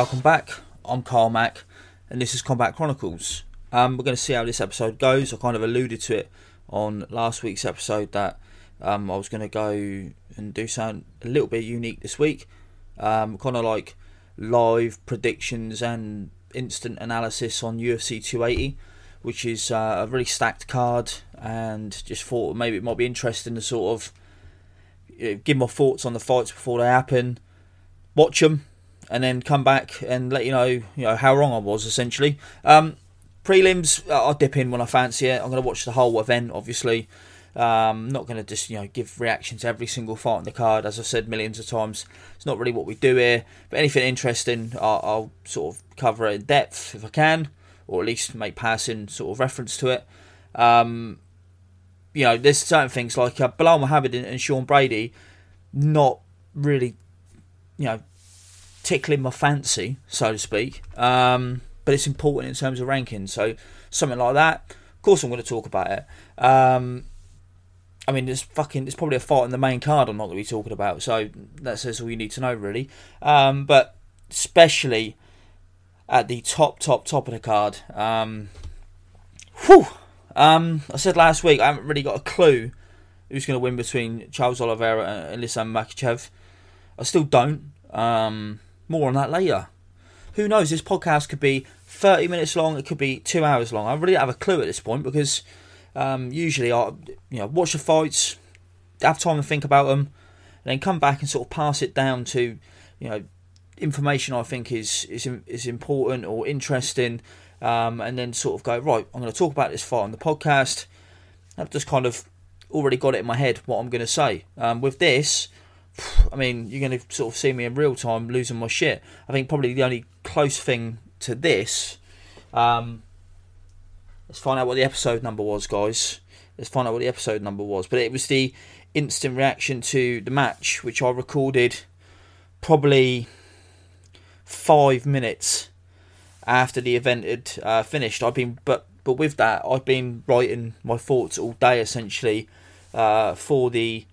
Welcome back. I'm Carl Mack, and this is Combat Chronicles. Um, we're going to see how this episode goes. I kind of alluded to it on last week's episode that um, I was going to go and do something a little bit unique this week. Um, kind of like live predictions and instant analysis on UFC 280, which is uh, a really stacked card, and just thought maybe it might be interesting to sort of give my thoughts on the fights before they happen, watch them, and then come back and let you know you know how wrong I was essentially. Um, prelims, uh, I'll dip in when I fancy it. I'm going to watch the whole event, obviously. Um, not going to just you know give reactions to every single fight on the card, as I've said millions of times. It's not really what we do here. But anything interesting, I'll, I'll sort of cover it in depth if I can, or at least make passing sort of reference to it. Um, you know, there's certain things like uh, Belal Muhammad and, and Sean Brady, not really, you know, tickling my fancy, so to speak. Um, but it's important in terms of rankings. So something like that. Of course, I'm going to talk about it. Um, I mean, there's fucking, there's probably a fight in the main card I'm not going to be talking about. So that says all you need to know, really. Um, but especially at the top, top, top of the card. Um, whew. Um, I said last week I haven't really got a clue who's going to win between Charles Oliveira and Islam Makhachev. I still don't. Um, more on that later. Who knows? This podcast could be 30 minutes long. It could be two hours long. I really don't have a clue at this point because um, usually I, you know, watch the fights, have time to think about them, and then come back and sort of pass it down to, you know, information I think is is is important or interesting, um, and then sort of go right. I'm going to talk about this fight on the podcast. I've just kind of already got it in my head what I'm going to say. Um, with this, I mean, you're going to sort of see me in real time losing my shit. I think probably the only close thing to this. Um, let's find out what the episode number was, guys. Let's find out what the episode number was. But it was the instant reaction to the match, which I recorded probably five minutes after the event had uh, finished. I've been, but but with that, I've been writing my thoughts all day essentially uh, for the.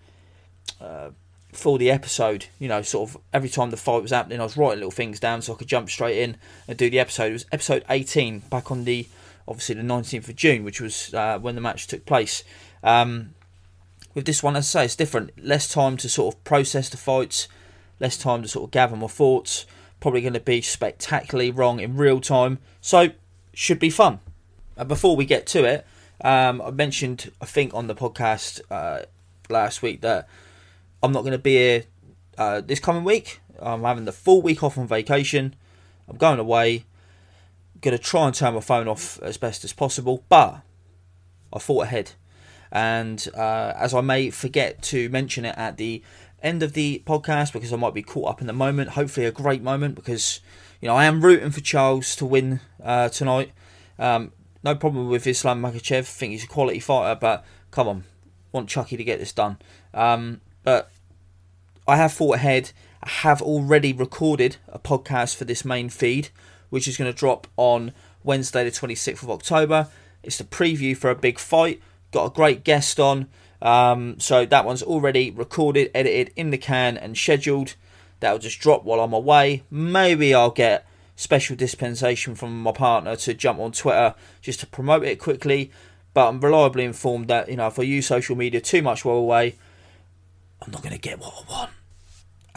Uh, for the episode, you know, sort of every time the fight was happening, I was writing little things down so I could jump straight in and do the episode. It was episode 18, back on the obviously the 19th of June, which was uh, when the match took place. Um, with this one, as I say, it's different. Less time to sort of process the fights, less time to sort of gather my thoughts. Probably going to be spectacularly wrong in real time, so should be fun. Uh, before we get to it, um, I mentioned, I think, on the podcast uh, last week that I'm not going to be here uh, this coming week. I'm having the full week off on vacation. I'm going away. I'm going to try and turn my phone off as best as possible, but I thought ahead. And uh, as I may forget to mention it at the end of the podcast because I might be caught up in the moment, hopefully a great moment because you know I am rooting for Charles to win uh, tonight. Um, no problem with Islam Makhachev. I think he's a quality fighter, but come on, want Chucky to get this done. Um, but I have thought ahead. I have already recorded a podcast for this main feed, which is going to drop on Wednesday, the 26th of October. It's the preview for a big fight. Got a great guest on. Um, so that one's already recorded, edited in the can, and scheduled. That'll just drop while I'm away. Maybe I'll get special dispensation from my partner to jump on Twitter just to promote it quickly. But I'm reliably informed that you know if I use social media too much while away, I'm not going to get what I want.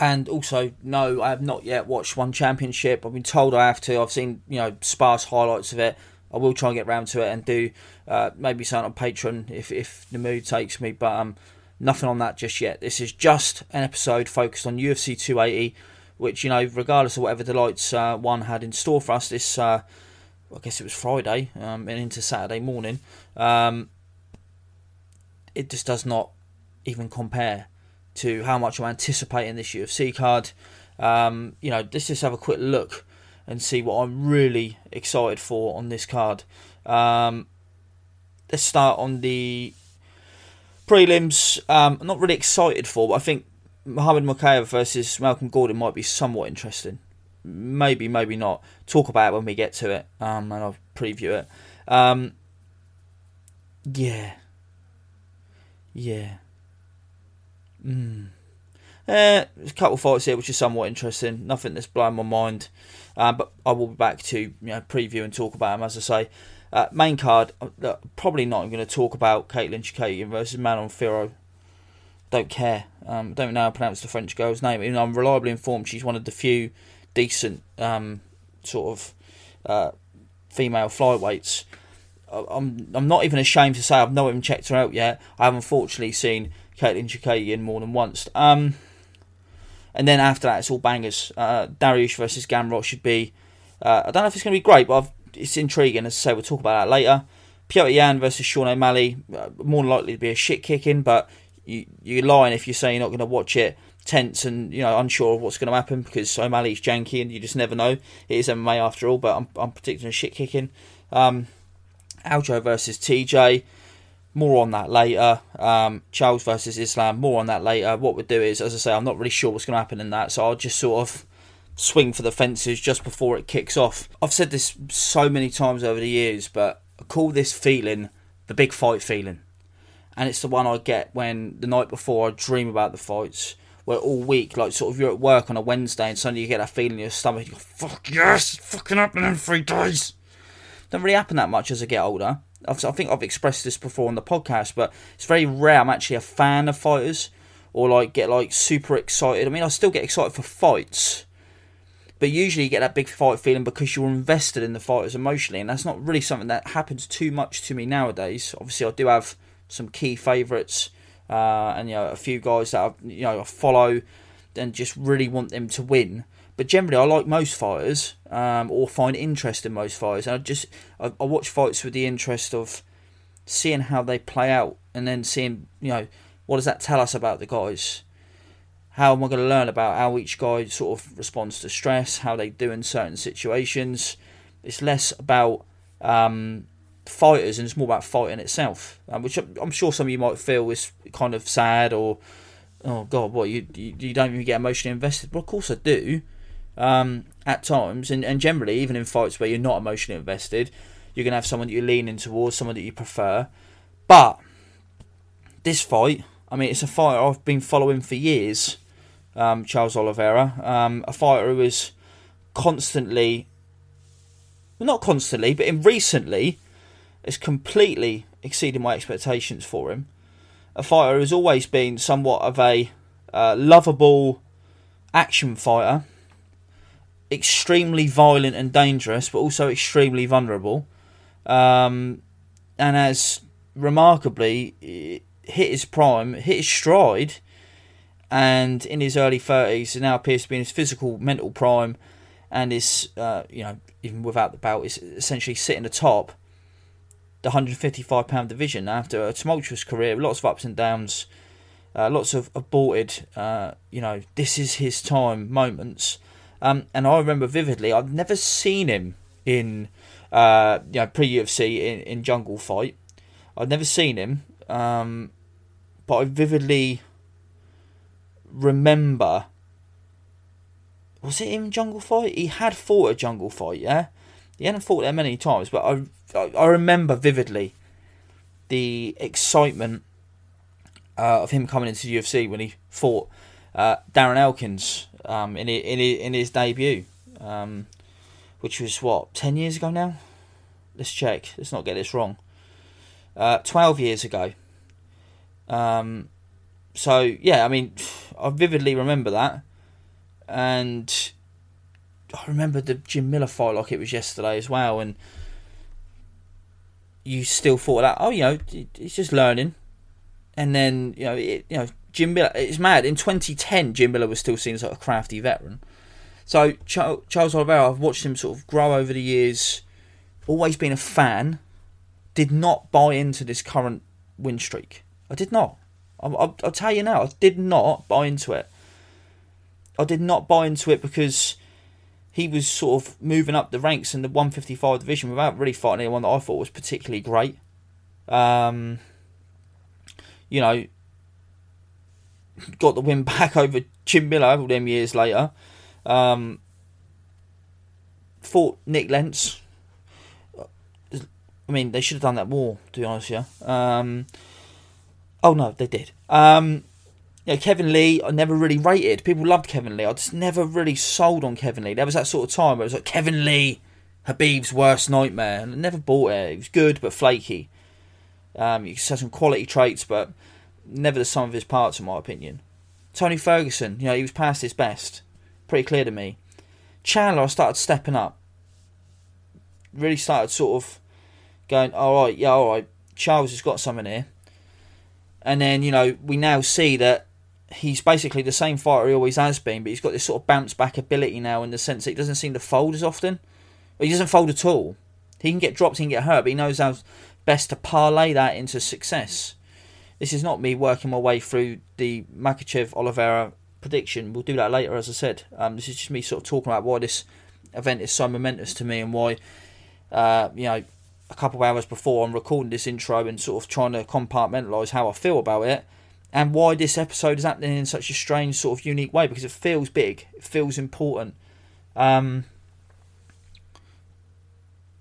And also, no, I have not yet watched one championship. I've been told I have to. I've seen, you know, sparse highlights of it. I will try and get round to it and do uh, maybe something on Patreon if, if the mood takes me. But um, nothing on that just yet. This is just an episode focused on UFC 280, which, you know, regardless of whatever delights uh, one had in store for us this, uh, I guess it was Friday um, and into Saturday morning, um, it just does not even compare to how much I'm anticipating this UFC card. Um, you know, let's just have a quick look and see what I'm really excited for on this card. Um, let's start on the prelims. Um, I'm not really excited for, but I think Muhammad Mokaev versus Malcolm Gordon might be somewhat interesting. Maybe, maybe not. Talk about it when we get to it, um, and I'll preview it. Um, yeah, yeah. Mm. Eh, there's a couple of fights here which is somewhat interesting. Nothing that's blowing my mind. Uh, but I will be back to you know preview and talk about them as I say. Uh, main card, uh, probably not. I'm going to talk about Katlyn Chookagian versus Manon Fiorot. Don't care. Um, don't know how to pronounce the French girl's name. I'm reliably informed she's one of the few decent um, sort of uh, female flyweights. I'm I'm not even ashamed to say I've not even checked her out yet. I have unfortunately seen Katlyn Chookagian more than once. Um, and then after that, it's all bangers. Uh, Dariush versus Gamrot should be. Uh, I don't know if it's going to be great, but I've, it's intriguing. As I say, we'll talk about that later. Petr Yan versus Sean O'Malley, uh, more likely to be a shit kicking, but you, you're lying if you say you're not going to watch it tense and you know unsure of what's going to happen because O'Malley's janky and you just never know. It is MMA after all, but I'm, I'm predicting a shit kicking. Um, Aljo versus TJ. More on that later. Um, Charles versus Islam. More on that later. What we'll do is, as I say, I'm not really sure what's going to happen in that, so I'll just sort of swing for the fences just before it kicks off. I've said this so many times over the years, but I call this feeling the big fight feeling. And it's the one I get when the night before I dream about the fights. Where all week, like sort of you're at work on a Wednesday and suddenly you get that feeling in your stomach, you go, fuck yes, it's fucking happening in three days. Don't really happen that much as I get older. I think I've expressed this before on the podcast, but it's very rare. I'm actually a fan of fighters or like get like super excited. I mean, I still get excited for fights, but usually you get that big fight feeling because you're invested in the fighters emotionally, and that's not really something that happens too much to me nowadays. Obviously, I do have some key favourites, uh, and you know a few guys that I, you know I follow and just really want them to win. But generally, I like most fighters, um, or find interest in most fighters. And I just I, I watch fights with the interest of seeing how they play out, and then seeing you know what does that tell us about the guys. How am I going to learn about how each guy sort of responds to stress, how they do in certain situations? It's less about um, fighters and it's more about fighting itself, um, which I'm sure some of you might feel is kind of sad or, oh god, what you you, you don't even get emotionally invested. Well, of course I do um, at times, and, and generally, even in fights where you're not emotionally invested, you're going to have someone that you're leaning towards, someone that you prefer. But this fight, I mean, it's a fighter I've been following for years, um, Charles Oliveira, um, a fighter who is constantly, well, not constantly, but in recently, has completely exceeded my expectations for him. A fighter who's always been somewhat of a uh, lovable action fighter extremely violent and dangerous, but also extremely vulnerable. Um, and has remarkably hit his prime, hit his stride, and in his early 30s, now appears to be in his physical, mental prime, and is, uh, you know, even without the belt, is essentially sitting atop the 155 pound division after a tumultuous career, lots of ups and downs, uh, lots of aborted, uh, you know, this is his time moments. Um, and I remember vividly, I've never seen him in uh, you know pre UFC in, in Jungle Fight. I've never seen him, um, but I vividly remember. Was it in Jungle Fight? He had fought a Jungle Fight, yeah. He hadn't fought there many times, but I I, I remember vividly the excitement uh, of him coming into the UFC when he fought uh, Darren Elkins um, in in in his debut, um, which was what ten years ago now. Let's check. Let's not get this wrong. Uh, Twelve years ago. Um, so yeah, I mean, I vividly remember that, and I remember the Jim Miller fight like it was yesterday as well, and you still thought that oh you know he's just learning, and then you know it, you know Jim Miller, it's mad. In 2010, Jim Miller was still seen as like a crafty veteran. So Charles Oliveira, I've watched him sort of grow over the years. Always been a fan. Did not buy into this current win streak. I did not. I'll, I'll, tell you now. I did not buy into it. I did not buy into it because he was sort of moving up the ranks in the 155 division without really fighting anyone that I thought was particularly great. Um, you know, got the win back over Jim Miller all them years later. Um, fought Nik Lentz. I mean, they should have done that more, to be honest, yeah. Um, oh no, they did. Um, you know, Kevin Lee, I never really rated. People loved Kevin Lee. I just never really sold on Kevin Lee. There was that sort of time where it was like Kevin Lee, Khabib's worst nightmare, and I never bought it. It was good but flaky. Um, he has some quality traits, but never the sum of his parts, in my opinion. Tony Ferguson, you know, he was past his best. Pretty clear to me. Chandler, I started stepping up. Really started sort of going, all right, yeah, all right. Charles has got something here. And then, you know, we now see that he's basically the same fighter he always has been, but he's got this sort of bounce back ability now in the sense that he doesn't seem to fold as often. He doesn't fold at all. He can get dropped, he can get hurt, but he knows how best to parlay that into success. This is not me working my way through the Makhachev Oliveira prediction. We'll do that later, as I said. Um, this is just me sort of talking about why this event is so momentous to me and why, uh, you know, a couple of hours before I'm recording this intro and sort of trying to compartmentalise how I feel about it and why this episode is happening in such a strange, sort of unique way because it feels big, it feels important. Um,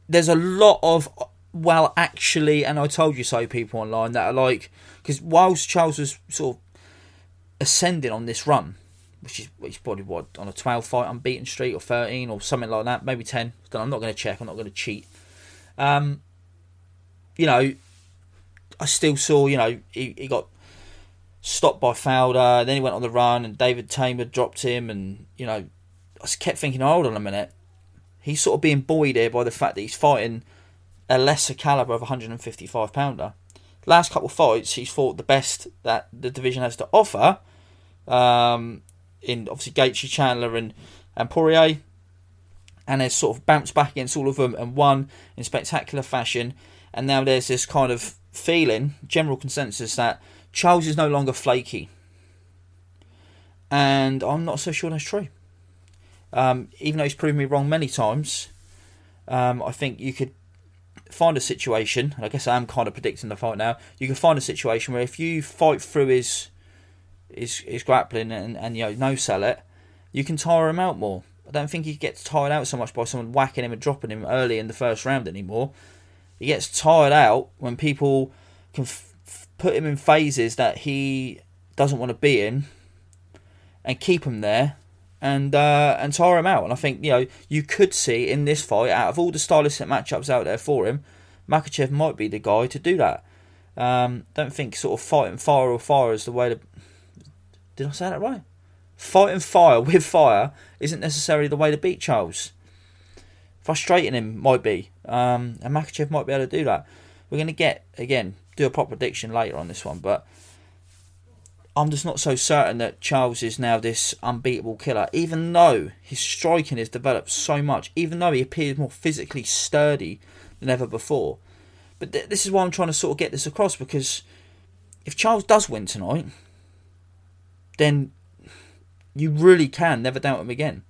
there's a lot of well, actually, and I told you so people online that are like because whilst Charles was sort of ascending on this run, which is which is probably what on a 12 fight unbeaten streak or 13 or something like that, maybe 10. I'm not going to check. I'm not going to cheat. Um, you know, I still saw. You know, he, he got stopped by Fowler. Then he went on the run, and David Teymur dropped him. And you know, I kept thinking, hold on a minute. He's sort of being buoyed here by the fact that he's fighting a lesser caliber of 155 pounder. Last couple of fights, he's fought the best that the division has to offer. Um, in obviously Gaethje, Chandler, and and Poirier, and has sort of bounced back against all of them and won in spectacular fashion. And now there's this kind of feeling, general consensus that Charles is no longer flaky. And I'm not so sure that's true. Um, even though he's proven me wrong many times, um, I think you could find a situation, and I guess I am kind of predicting the fight now. You can find a situation where if you fight through his his, his grappling and, and you know no sell it, you can tire him out more. I don't think he gets tired out so much by someone whacking him and dropping him early in the first round anymore. He gets tired out when people can f- put him in phases that he doesn't want to be in and keep him there and uh, and tire him out. And I think you know you could see in this fight, out of all the stylistic matchups out there for him, Makhachev might be the guy to do that. Um, don't think sort of fighting fire or fire is the way to. Did I say that right? Fighting fire with fire isn't necessarily the way to beat Charles. Frustrating him might be, um, and Makhachev might be able to do that. We're going to get again do a proper prediction later on this one, but I'm just not so certain that Charles is now this unbeatable killer, even though his striking has developed so much, even though he appears more physically sturdy than ever before. But th- this is why I'm trying to sort of get this across because if Charles does win tonight, then you really can never doubt him again.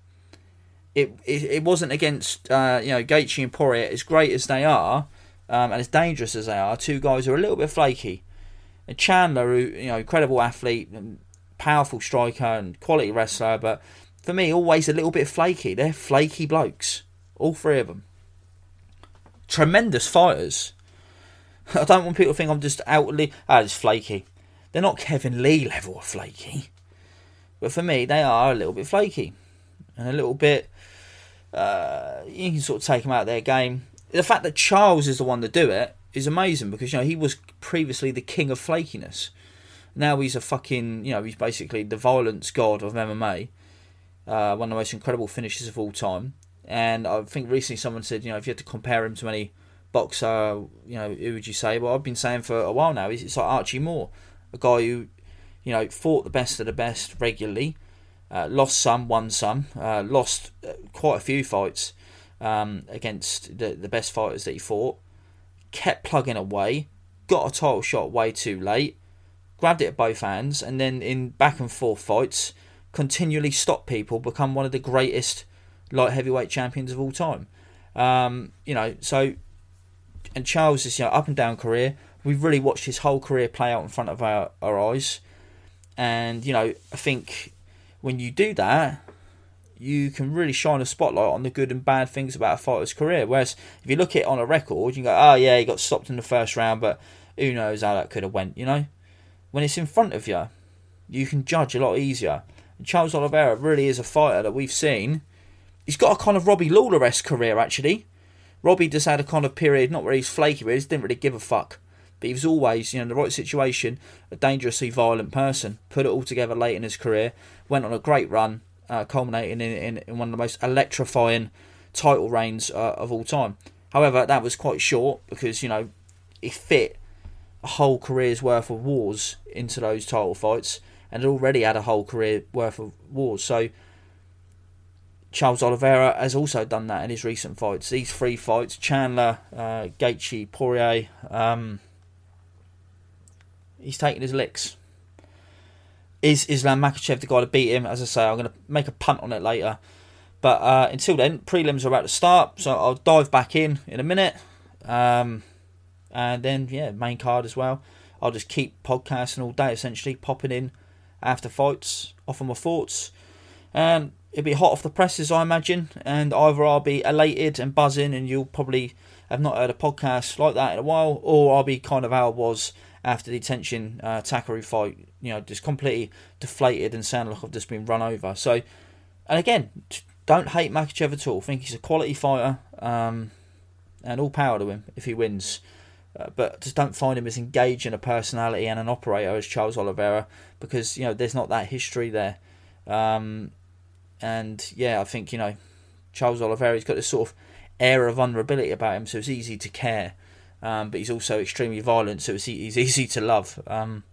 It it, it wasn't against uh, you know Gaethje and Poirier as great as they are um, and as dangerous as they are. Two guys who are a little bit flaky and Chandler, who you know, incredible athlete, and powerful striker, and quality wrestler, but for me, always a little bit flaky. They're flaky blokes, all three of them. Tremendous fighters. I don't want people to think I'm just outwardly ah, just flaky. They're not Kevin Lee level of flaky, but for me, they are a little bit flaky and a little bit. Uh, you can sort of take them out of their game. The fact that Charles is the one to do it is amazing because you know he was previously the king of flakiness. Now he's a fucking you know he's basically the violence god of MMA. Uh, one of the most incredible finishes of all time. And I think recently someone said you know if you had to compare him to any boxer, you know who would you say? Well, I've been saying for a while now. It's like Archie Moore, a guy who you know fought the best of the best regularly. Uh, lost some, won some, uh, lost uh, quite a few fights um, against the, the best fighters that he fought kept plugging away, got a title shot way too late, grabbed it at both hands, and then in back and forth fights, continually stopped people, become one of the greatest light heavyweight champions of all time. Um, you know, so and Charles is you know up and down career. We've really watched his whole career play out in front of our, our eyes, and you know, I think when you do that, you can really shine a spotlight on the good and bad things about a fighter's career. Whereas if you look at it on a record, you can go, oh yeah, he got stopped in the first round, but who knows how that could have went, you know? When it's in front of you, you can judge a lot easier. And Charles Oliveira really is a fighter that we've seen. He's got a kind of Robbie Lawler esque career, actually. Robbie just had a kind of period, not where he's flaky, but he didn't really give a fuck. But he was always, you know, in the right situation, a dangerously violent person. Put it all together late in his career. Went on a great run, uh, culminating in, in, in, one of the most electrifying title reigns uh, of all time. However, that was quite short because, you know, he fit a whole career's worth of wars into those title fights and already had a whole career worth of wars. So Charles Oliveira has also done that in his recent fights. These three fights, Chandler, uh, Gaethje, Poirier, um, he's taking his licks. Is Islam Makhachev the guy to beat him? As I say, I'm going to make a punt on it later. But uh, until then, prelims are about to start, so I'll dive back in in a minute. Um, and then, yeah, main card as well. I'll just keep podcasting all day, essentially, popping in after fights, offer my thoughts. And it'll be hot off the presses, I imagine. And either I'll be elated and buzzing, and you'll probably have not heard a podcast like that in a while, or I'll be kind of how I was after the Tenshin uh, Takeru fight, you know, just completely deflated and sound like I've just been run over. So, and again, don't hate Makhachev at all. think he's a quality fighter, um, and all power to him if he wins. Uh, but just don't find him as engaging a personality and an operator as Charles Oliveira because you know there's not that history there. Um, and yeah, I think you know Charles Oliveira's got this sort of air of vulnerability about him, so it's easy to care. Um, but he's also extremely violent, so it's he's easy to love. Um,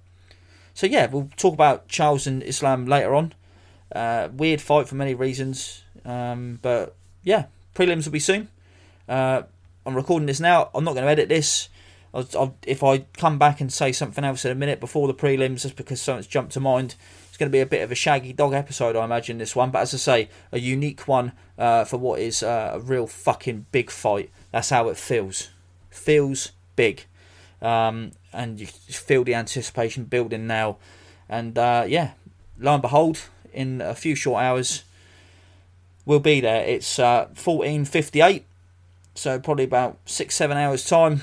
so yeah, we'll talk about Charles and Islam later on. Uh, weird fight for many reasons, um, but yeah, prelims will be soon. Uh, I'm recording this now. I'm not going to edit this. I'll, I'll, if I come back and say something else in a minute before the prelims, just because something's jumped to mind, it's going to be a bit of a shaggy dog episode, I imagine, this one. But as I say, a unique one uh, for what is uh, a real fucking big fight. That's how it feels. Feels big. Um, and you feel the anticipation building now. And uh, yeah, lo and behold, in a few short hours, we'll be there. It's 14.58, uh, so probably about six, seven hours' time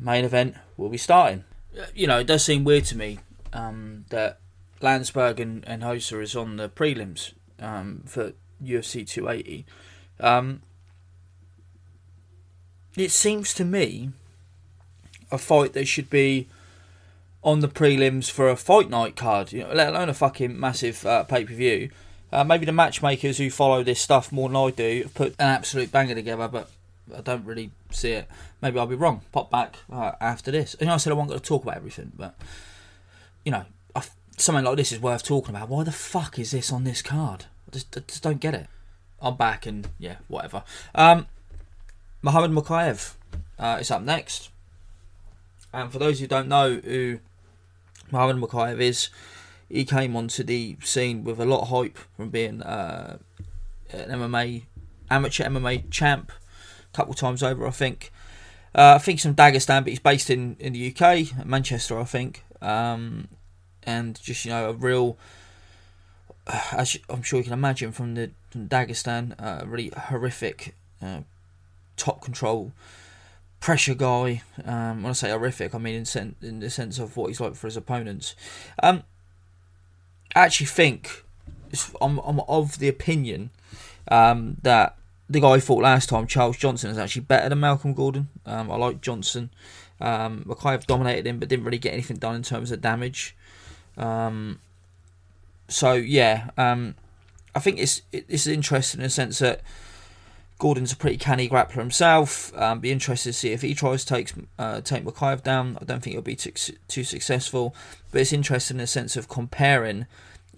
main event will be starting. You know, it does seem weird to me um, that Länsberg and, and Hossa is on the prelims um, for UFC 280. Um, it seems to me a fight that should be on the prelims for a fight night card, you know, let alone a fucking massive uh, pay per view. Uh, maybe the matchmakers who follow this stuff more than I do have put an absolute banger together, but I don't really see it. Maybe I'll be wrong. Pop back uh, after this. You know, I said I wasn't going to talk about everything, but you know, I, something like this is worth talking about. Why the fuck is this on this card? I just, I just don't get it. I'm back and yeah, whatever. Um, Mokaev uh, is up next. And for those who don't know who Muhammad Mokaev is, he came onto the scene with a lot of hype from being uh, an MMA amateur MMA champ a couple times over, I think. Uh, I think some Dagestan, but he's based in, in the UK, Manchester, I think. Um, and just, you know, a real, as I'm sure you can imagine from the from Dagestan, uh, really horrific uh, top control pressure guy. Um, when I say horrific, I mean in, sen- in the sense of what he's like for his opponents. Um, I actually think I'm, I'm of the opinion um, that the guy I fought last time, Charles Johnson, is actually better than Malcolm Gordon. Um, I like Johnson. Um, Mokaev dominated him, but didn't really get anything done in terms of damage. Um, so yeah, um, I think it's it's interesting in the sense that Gordon's a pretty canny grappler himself. Um, be interested to see if he tries to take uh, take Mokaev down. I don't think he'll be too, too successful, but it's interesting in the sense of comparing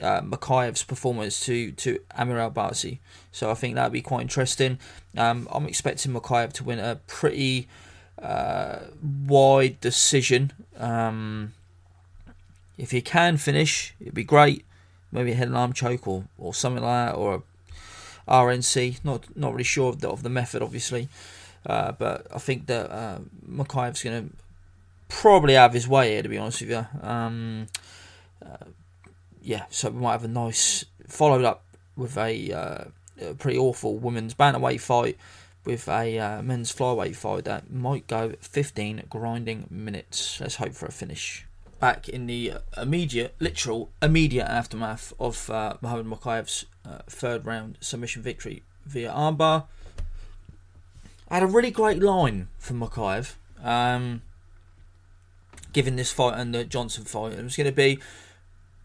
uh, Mokaev's performance to to Amir Albazi. So I think that'd be quite interesting. Um, I'm expecting Mokaev to win a pretty uh, wide decision. Um, if he can finish, it'd be great. Maybe a head and arm choke or, or something like that, or RNC. Not not really sure of the, of the method, obviously, uh, but I think that uh, Mokaev's going to probably have his way here. To be honest with you, um, uh, yeah, so we might have a nice followed up with a, uh, a pretty awful women's bantamweight fight with a uh, men's flyweight fight that might go 15 grinding minutes. Let's hope for a finish. Back in the immediate, literal, immediate aftermath of uh, Muhammad Mokaev's uh, third round submission victory via armbar. I had a really great line from Mokaev, um, given this fight and the Johnson fight. It was going to be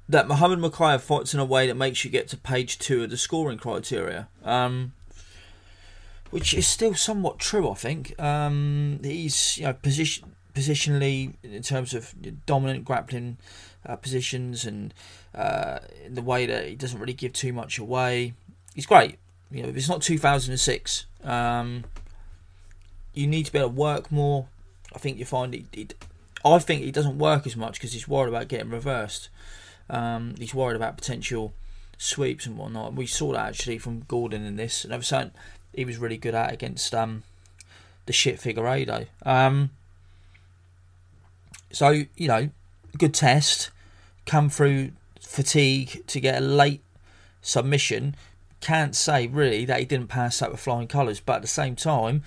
that Muhammad Mokaev fights in a way that makes you get to page two of the scoring criteria. Um, which is still somewhat true, I think. Um, he's you know position positionally in terms of dominant grappling uh, positions and uh, in the way that he doesn't really give too much away. He's great. You know, if it's not 2006, um, you need to be able to work more. I think you find it. it I think he doesn't work as much because he's worried about getting reversed. Um, he's worried about potential sweeps and whatnot. We saw that actually from Gordon in this, and I was saying he was really good at against um, the shit Figueiredo. Um, so, you know, good test. Come through fatigue to get a late submission. Can't say really that he didn't pass that with flying colours, but at the same time,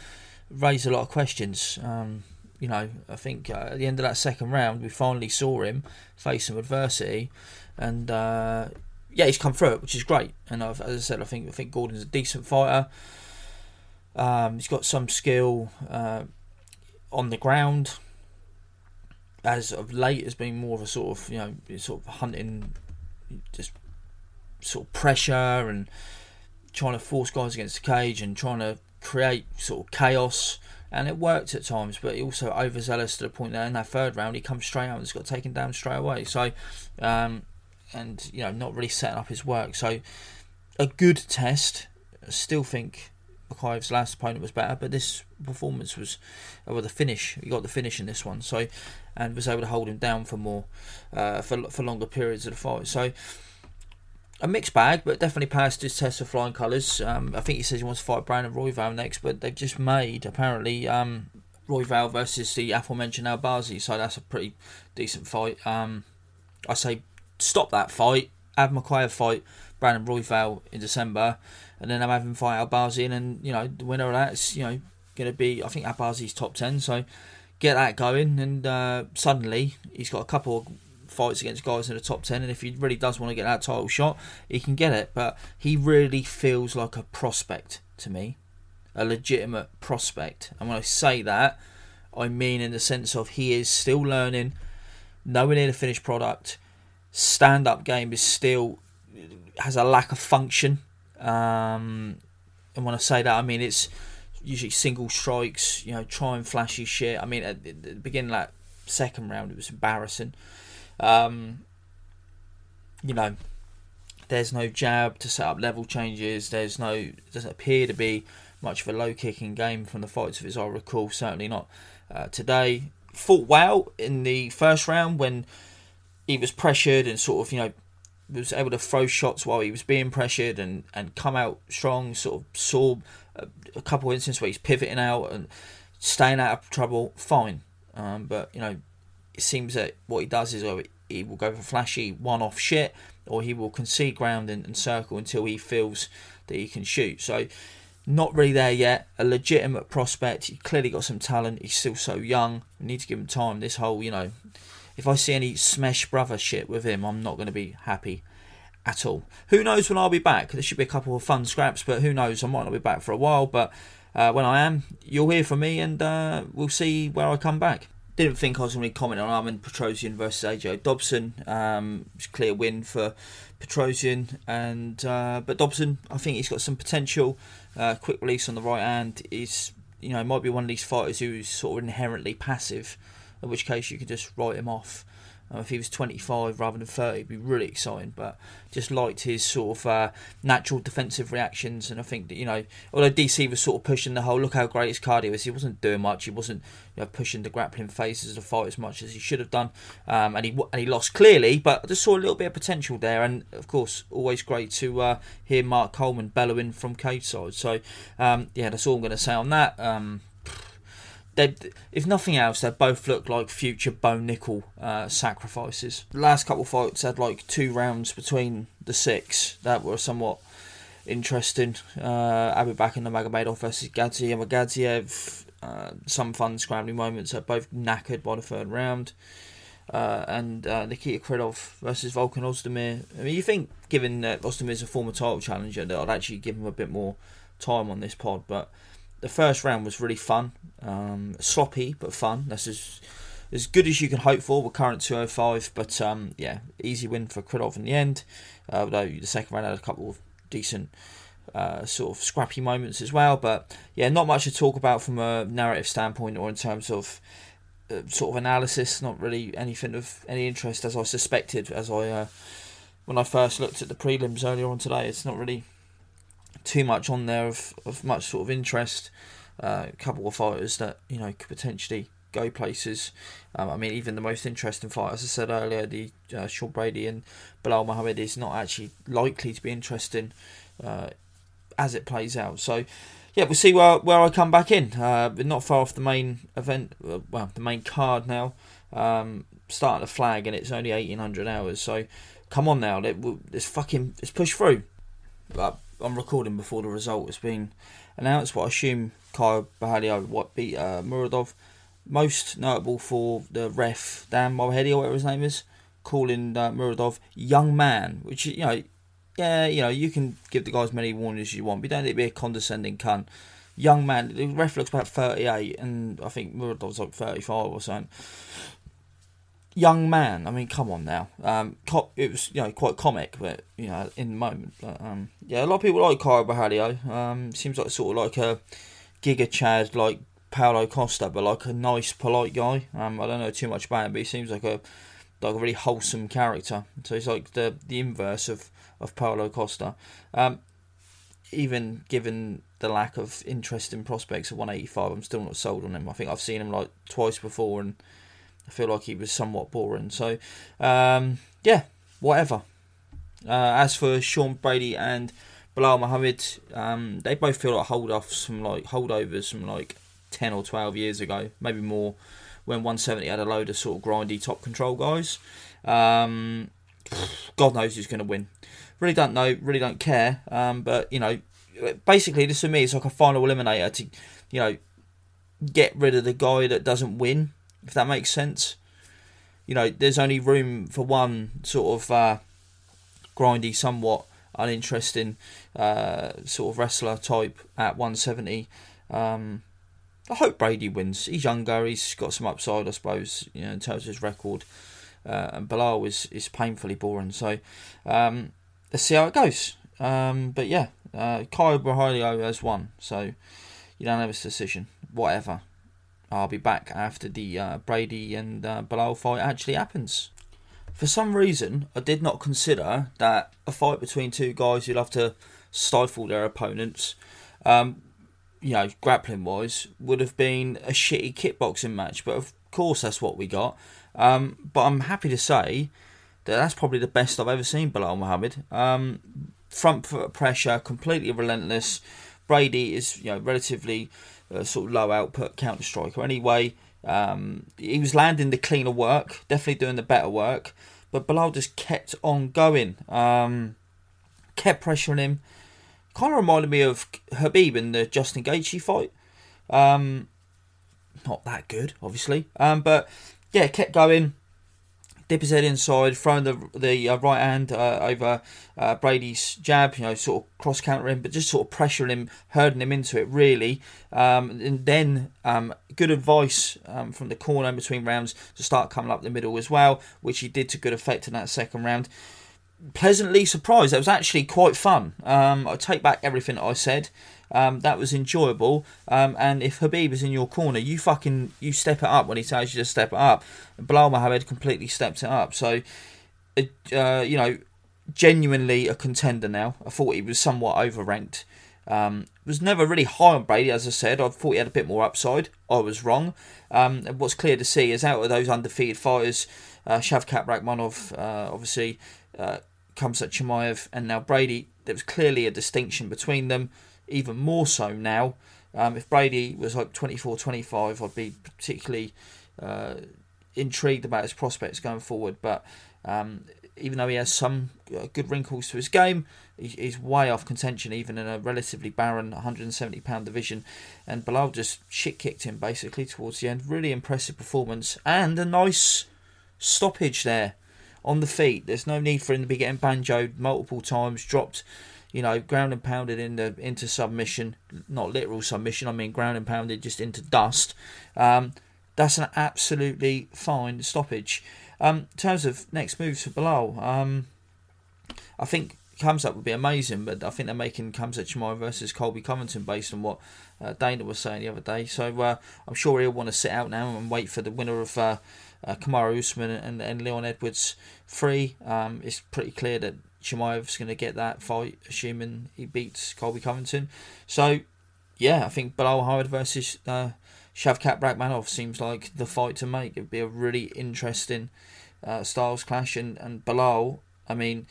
raised a lot of questions. Um, you know, I think uh, at the end of that second round, we finally saw him face some adversity, and uh, yeah, he's come through it, which is great. And I've, as I said, I think I think Gordon's a decent fighter. Um, he's got some skill uh, on the ground as of late has been more of a sort of you know sort of hunting just sort of pressure and trying to force guys against the cage and trying to create sort of chaos. And it worked at times but he also overzealous to the point that in that third round he comes straight out and has got taken down straight away. So um, and you know not really setting up his work. So a good test I still think Mokaev's last opponent was better, but this performance was, uh, well, the finish. He got the finish in this one, so and was able to hold him down for more, uh, for for longer periods of the fight. So a mixed bag, but definitely passed his test of flying colours. Um, I think he says he wants to fight Brandon Royval next, but they've just made apparently um, Royval versus the aforementioned Albazi, so that's a pretty decent fight. Um, I say stop that fight, have Mokaev fight Brandon Royval in December and then I'm having fight Albazi, and you know the winner of that's you know going to be I think Albazi's top ten. So get that going, and uh, suddenly he's got a couple of fights against guys in the top ten, and if he really does want to get that title shot, he can get it. But he really feels like a prospect to me, a legitimate prospect. And when I say that, I mean in the sense of he is still learning, nowhere near the finished product. Stand up game is still has a lack of function um, and when I say that, I mean it's usually single strikes, you know, trying flashy shit. I mean, at the beginning that second round, it was embarrassing. Um, you know, there's no jab to set up level changes. There's no, doesn't appear to be much of a low kicking game from the fights, as I recall. Certainly not uh, today. Fought well in the first round when he was pressured and sort of, you know, was able to throw shots while he was being pressured and, and come out strong. Sort of saw a, a couple of instances where he's pivoting out and staying out of trouble. Fine, um, but you know, it seems that what he does is oh, he will go for flashy one-off shit, or he will concede ground and, and circle until he feels that he can shoot. So. Not really there yet. A legitimate prospect. He clearly got some talent. He's still so young. We need to give him time. This whole, you know, if I see any smash brother shit with him, I'm not going to be happy at all. Who knows when I'll be back? There should be a couple of fun scraps, but who knows? I might not be back for a while, but uh, when I am, you'll hear from me and uh, we'll see where I come back. Didn't think I was going to comment on Armen Petrosyan versus AJ Dobson. Um, it's a clear win for Petrosyan, and uh, but Dobson, I think he's got some potential. Uh, quick release on the right hand is, you know, might be one of these fighters who's sort of inherently passive in which case you could just write him off. Uh, if he was 25 rather than 30, it'd be really exciting. But just liked his sort of uh, natural defensive reactions, and I think that you know, although DC was sort of pushing the whole look how great his cardio is, he wasn't doing much. He wasn't you know, pushing the grappling phases of the fight as much as he should have done, um, and he and he lost clearly. But I just saw a little bit of potential there, and of course, always great to uh, hear Mark Coleman bellowing from cage side. So um, yeah, that's all I'm going to say on that. Um, they, if nothing else, they both look like future Bo Nickal uh, sacrifices. The last couple of fights had like two rounds between the six that were somewhat interesting. Uh, Abubakar Nurmagomedov versus Gadzhi Gadzhiev. Uh, some fun scrambling moments. They're both knackered by the third round. uh, and uh, Nikita Krylov versus Volkan Ozdemir. I mean, you think, given that is a former title challenger, that I'd actually give him a bit more time on this pod, but the first round was really fun, um, sloppy but fun. That's as as good as you can hope for with current 205. But um, yeah, easy win for Krylov in the end. Uh, although the second round had a couple of decent uh, sort of scrappy moments as well. But yeah, not much to talk about from a narrative standpoint or in terms of uh, sort of analysis. Not really anything of any interest as I suspected as I uh, when I first looked at the prelims earlier on today. It's not really too much on there of, of much sort of interest. Uh, a couple of fighters that you know could potentially go places. Um, I mean, even the most interesting fight, as I said earlier, the uh, Sean Brady and Belal Muhammad is not actually likely to be interesting uh, as it plays out. So, yeah, we'll see where where I come back in. Uh, but not far off the main event, uh, well, the main card now. Um, starting the flag, and it's only eighteen hundred hours. So, come on now, let, let's fucking let's push through. But I'm recording before the result has been announced. But I assume Caio Borralho what beat uh, Muradov most notable for the ref Dan Mulhedy or whatever his name is, calling uh, Muradov young man, which you know, yeah, you know, you can give the guy as many warnings as you want, but don't need to be a condescending cunt. Young man, the ref looks about thirty eight, and I think Muradov's like thirty five or something. Young man, I mean, come on now. Um, it was you know quite comic, but you know in the moment. But um, yeah, a lot of people like Caio Borralho. Um, seems like sort of like a Giga Chad, like Paulo Costa, but like a nice, polite guy. Um, I don't know too much about him, but he seems like a like a really wholesome character. So he's like the the inverse of of Paulo Costa. Um, even given the lack of interest in prospects at 185, I'm still not sold on him. I think I've seen him like twice before, and I feel like he was somewhat boring. So um, yeah, whatever. Uh, as for Sean Brady and Belal Muhammad, um, they both feel like hold offs from like holdovers from like 10 or 12 years ago, maybe more, when 170 had a load of sort of grindy top control guys. Um, God knows who's going to win. Really don't know, really don't care. Um, but, you know, basically, this for me is like a final eliminator to, you know, get rid of the guy that doesn't win, if that makes sense. You know, there's only room for one sort of uh, grindy, somewhat uninteresting uh, sort of wrestler type at 170. Um, I hope Brady wins. He's younger. He's got some upside, I suppose, you know, in terms of his record. Uh, and Belal is is painfully boring. So um, let's see how it goes. Um, but yeah, uh, Caio Borralho has won. So unanimous decision. Whatever. I'll be back after the uh, Brady and uh, Belal fight actually happens. For some reason, I did not consider that a fight between two guys who love to stifle their opponents um, you know, grappling wise, would have been a shitty kickboxing match. But of course, that's what we got. Um, but I'm happy to say that that's probably the best I've ever seen Belal Muhammad. Um, front foot pressure, completely relentless. Brady is, you know, relatively uh, sort of low output counter striker. Anyway, um, he was landing the cleaner work, definitely doing the better work. But Belal just kept on going, um, kept pressuring him kind of reminded me of Khabib in the Justin Gaethje fight. Um, not that good, obviously, um, but yeah, kept going. Dip his head inside, throwing the the uh, right hand uh, over uh, Brady's jab, you know, sort of cross counter him, but just sort of pressuring him, herding him into it, really. Um, and then um, good advice um, from the corner in between rounds to start coming up the middle as well, which he did to good effect in that second round pleasantly surprised. That was actually quite fun. Um, I take back everything I said. Um, that was enjoyable. Um, and if Khabib is in your corner, you fucking you step it up when he tells you to step it up. Belal Muhammad completely stepped it up. So, uh, you know, genuinely a contender now. I thought he was somewhat overranked. Um, was never really high on Brady, as I said. I thought he had a bit more upside. I was wrong. Um, what's clear to see is out of those undefeated fighters, uh, Shavkat Rakhmonov, uh, obviously, uh, Khamzat Chimaev and now Brady, there was clearly a distinction between them, even more so now. Um, if Brady was like 24 25, I'd be particularly uh, intrigued about his prospects going forward. But um, even though he has some uh, good wrinkles to his game, he's way off contention, even in a relatively barren 170 pound division. And Belal just shit kicked him basically towards the end. Really impressive performance and a nice stoppage there on the feet. There's no need for him to be getting banjoed multiple times, dropped, you know, ground and pounded into into submission, not literal submission. I mean ground and pounded just into dust. Um, that's an absolutely fine stoppage. Um, in terms of next moves for Belal, um, I think Khamzat would be amazing, but I think they're making Khamzat Chimaev versus Colby Covington based on what uh, Dana was saying the other day. So uh, I'm sure he'll want to sit out now and wait for the winner of uh, uh, Kamaru Usman and, and Leon Edwards free. Um, it's pretty clear that Chimaev's going to get that fight, assuming he beats Colby Covington. So, yeah, I think Belal Muhammad versus uh, Shavkat Rakhmonov seems like the fight to make. It'd be a really interesting uh, styles clash. And, and Belal, I mean,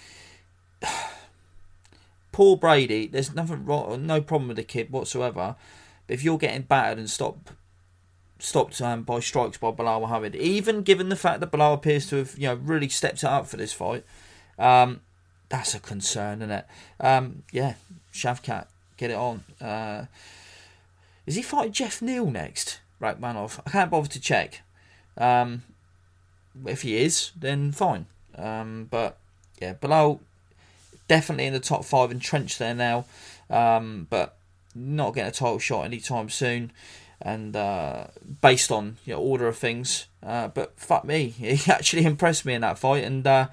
Paul Brady, there's nothing wrong, no problem with the kid whatsoever. But if you're getting battered and stopped stopped um, by strikes by Belal Muhammad, even given the fact that Belal appears to have you know really stepped it up for this fight, um, that's a concern, isn't it? Um, yeah, Shavkat, get it on. Uh, is he fighting Geoff Neal next? Rakhmonov? I can't bother to check. Um, if he is, then fine. Um, but yeah, Belal definitely in the top five, entrenched there now. Um, but not getting a title shot anytime soon. And uh, based on you know, order of things, uh, but fuck me, he actually impressed me in that fight, and uh,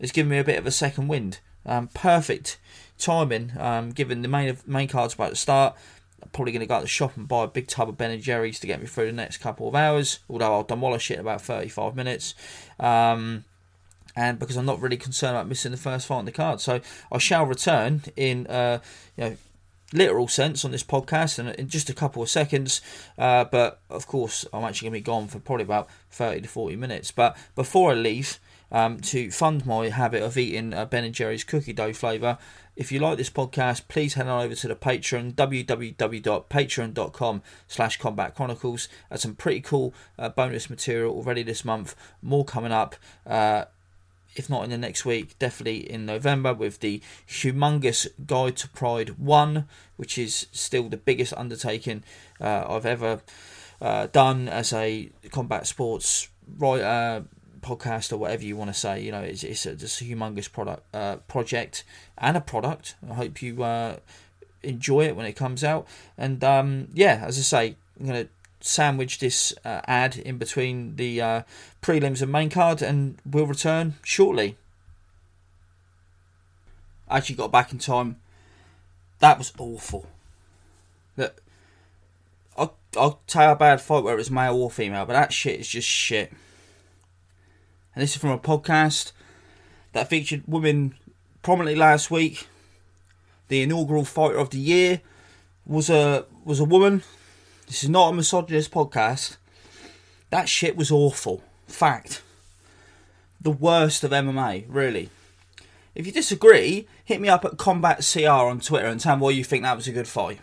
it's given me a bit of a second wind. Um, perfect timing, um, given the main main card's about to start. I'm probably going to go to the shop and buy a big tub of Ben and Jerry's to get me through the next couple of hours. Although I'll demolish it in about 35 minutes. Um, and because I'm not really concerned about missing the first fight on the card. So I shall return in uh, you know literal sense on this podcast in, in just a couple of seconds. Uh, but of course, I'm actually going to be gone for probably about 30 to 40 minutes. But before I leave, um, to fund my habit of eating uh, Ben and Jerry's cookie dough flavour. If you like this podcast, please head on over to the Patreon, www.patreon.com slash Combat Chronicles. That's some pretty cool uh, bonus material already this month. More coming up. Uh, if not in the next week, definitely in November with the humongous Guide to Pride 1, which is still the biggest undertaking uh, I've ever uh, done as a combat sports writer, podcast, or whatever you want to say. You know, it's, it's, a, it's a humongous product uh, project and a product. I hope you uh, enjoy it when it comes out. And um, yeah, as I say, I'm to sandwich this uh, ad in between the uh, prelims and main card, and we'll return shortly. I actually got back in time. That was awful. Look, I'll, I'll tell you a bad fight whether it's male or female, but that shit is just shit. And this is from a podcast that featured women prominently last week. The inaugural fighter of the year was a was a woman this is not a misogynist podcast. That shit was awful. Fact. The worst of MMA, really. If you disagree, hit me up at Combat CR on Twitter and tell me why you think that was a good fight.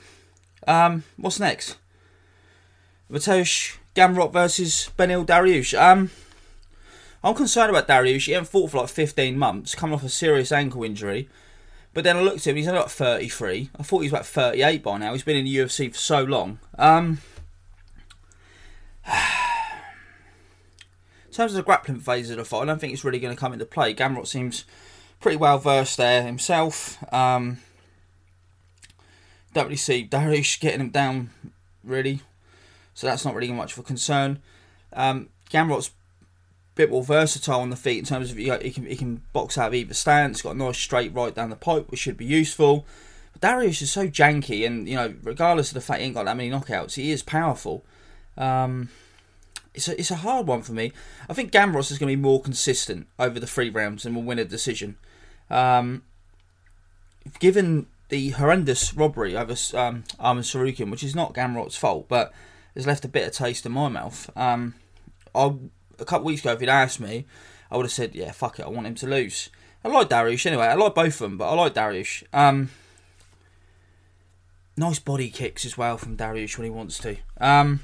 Um, what's next? Mateusz Gamrot versus Beneil Dariush. Um, I'm concerned about Dariush. He hasn't fought for like 15 months, coming off a serious ankle injury. But then I looked at him, he's only like 33. I thought he was about 38 by now. He's been in the UFC for so long. Um, in terms of the grappling phase of the fight, I don't think it's really going to come into play. Gamrot seems pretty well versed there himself. Um, don't really see Dariush getting him down, really. So that's not really much of a concern. Um, Gamrot's bit more versatile on the feet in terms of you know, he can he can box out of either stance. Got a nice straight right down the pipe, which should be useful. But Dariush is so janky, and you know, regardless of the fact he ain't got that many knockouts, he is powerful. Um, it's a, it's a hard one for me. I think Gamrot's is going to be more consistent over the three rounds and will win a decision. Um, given the horrendous robbery over um, Arman Tsarukyan, which is not Gamrot's fault, but has left a bitter taste in my mouth. Um, I a couple weeks ago, if you'd asked me, I would have said, yeah, fuck it, I want him to lose. I like Dariush anyway. I like both of them, but I like Dariush. Um, nice body kicks as well from Dariush when he wants to. Um,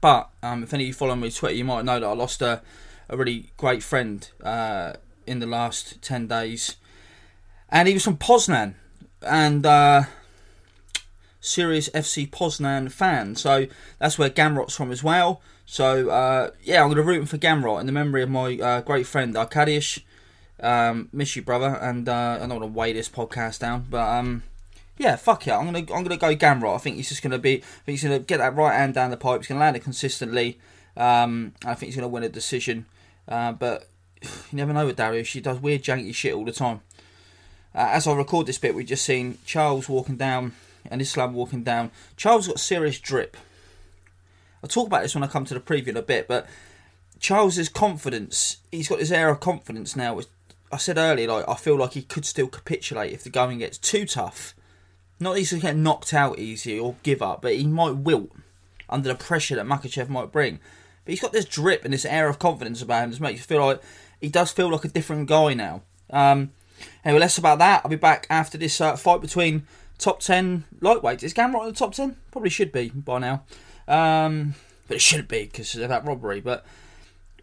but um, if any of you follow me on Twitter, you might know that I lost a, a really great friend uh, in the last 10 days. And he was from Poznan. And uh, serious FC Poznan fan. So that's where Gamrot's from as well. So uh, yeah, I'm going to root for Gamrot in the memory of my uh, great friend Arkadiusz. Um, miss you, brother, and uh, I don't want to weigh this podcast down, but um, yeah, fuck yeah, I'm gonna I'm gonna go Gamrot. I think he's just gonna be, I think he's gonna get that right hand down the pipe. He's gonna land it consistently. Um, I think he's gonna win a decision, uh, but you never know with Dariush. He does weird janky shit all the time. Uh, as I record this bit, we've just seen Charles walking down and Islam walking down. Charles got serious drip. I'll talk about this when I come to the preview in a bit, but Charles's confidence, he's got this air of confidence now. Which I said earlier, like I feel like he could still capitulate if the going gets too tough. Not to get knocked out easy or give up, but he might wilt under the pressure that Makhachev might bring. But he's got this drip and this air of confidence about him that makes you feel like he does feel like a different guy now. Um, anyway, less about that. I'll be back after this uh, fight between top 10 lightweights. Is Gamrot in the top 10? Probably should be by now. Um, but it shouldn't be because of that robbery. But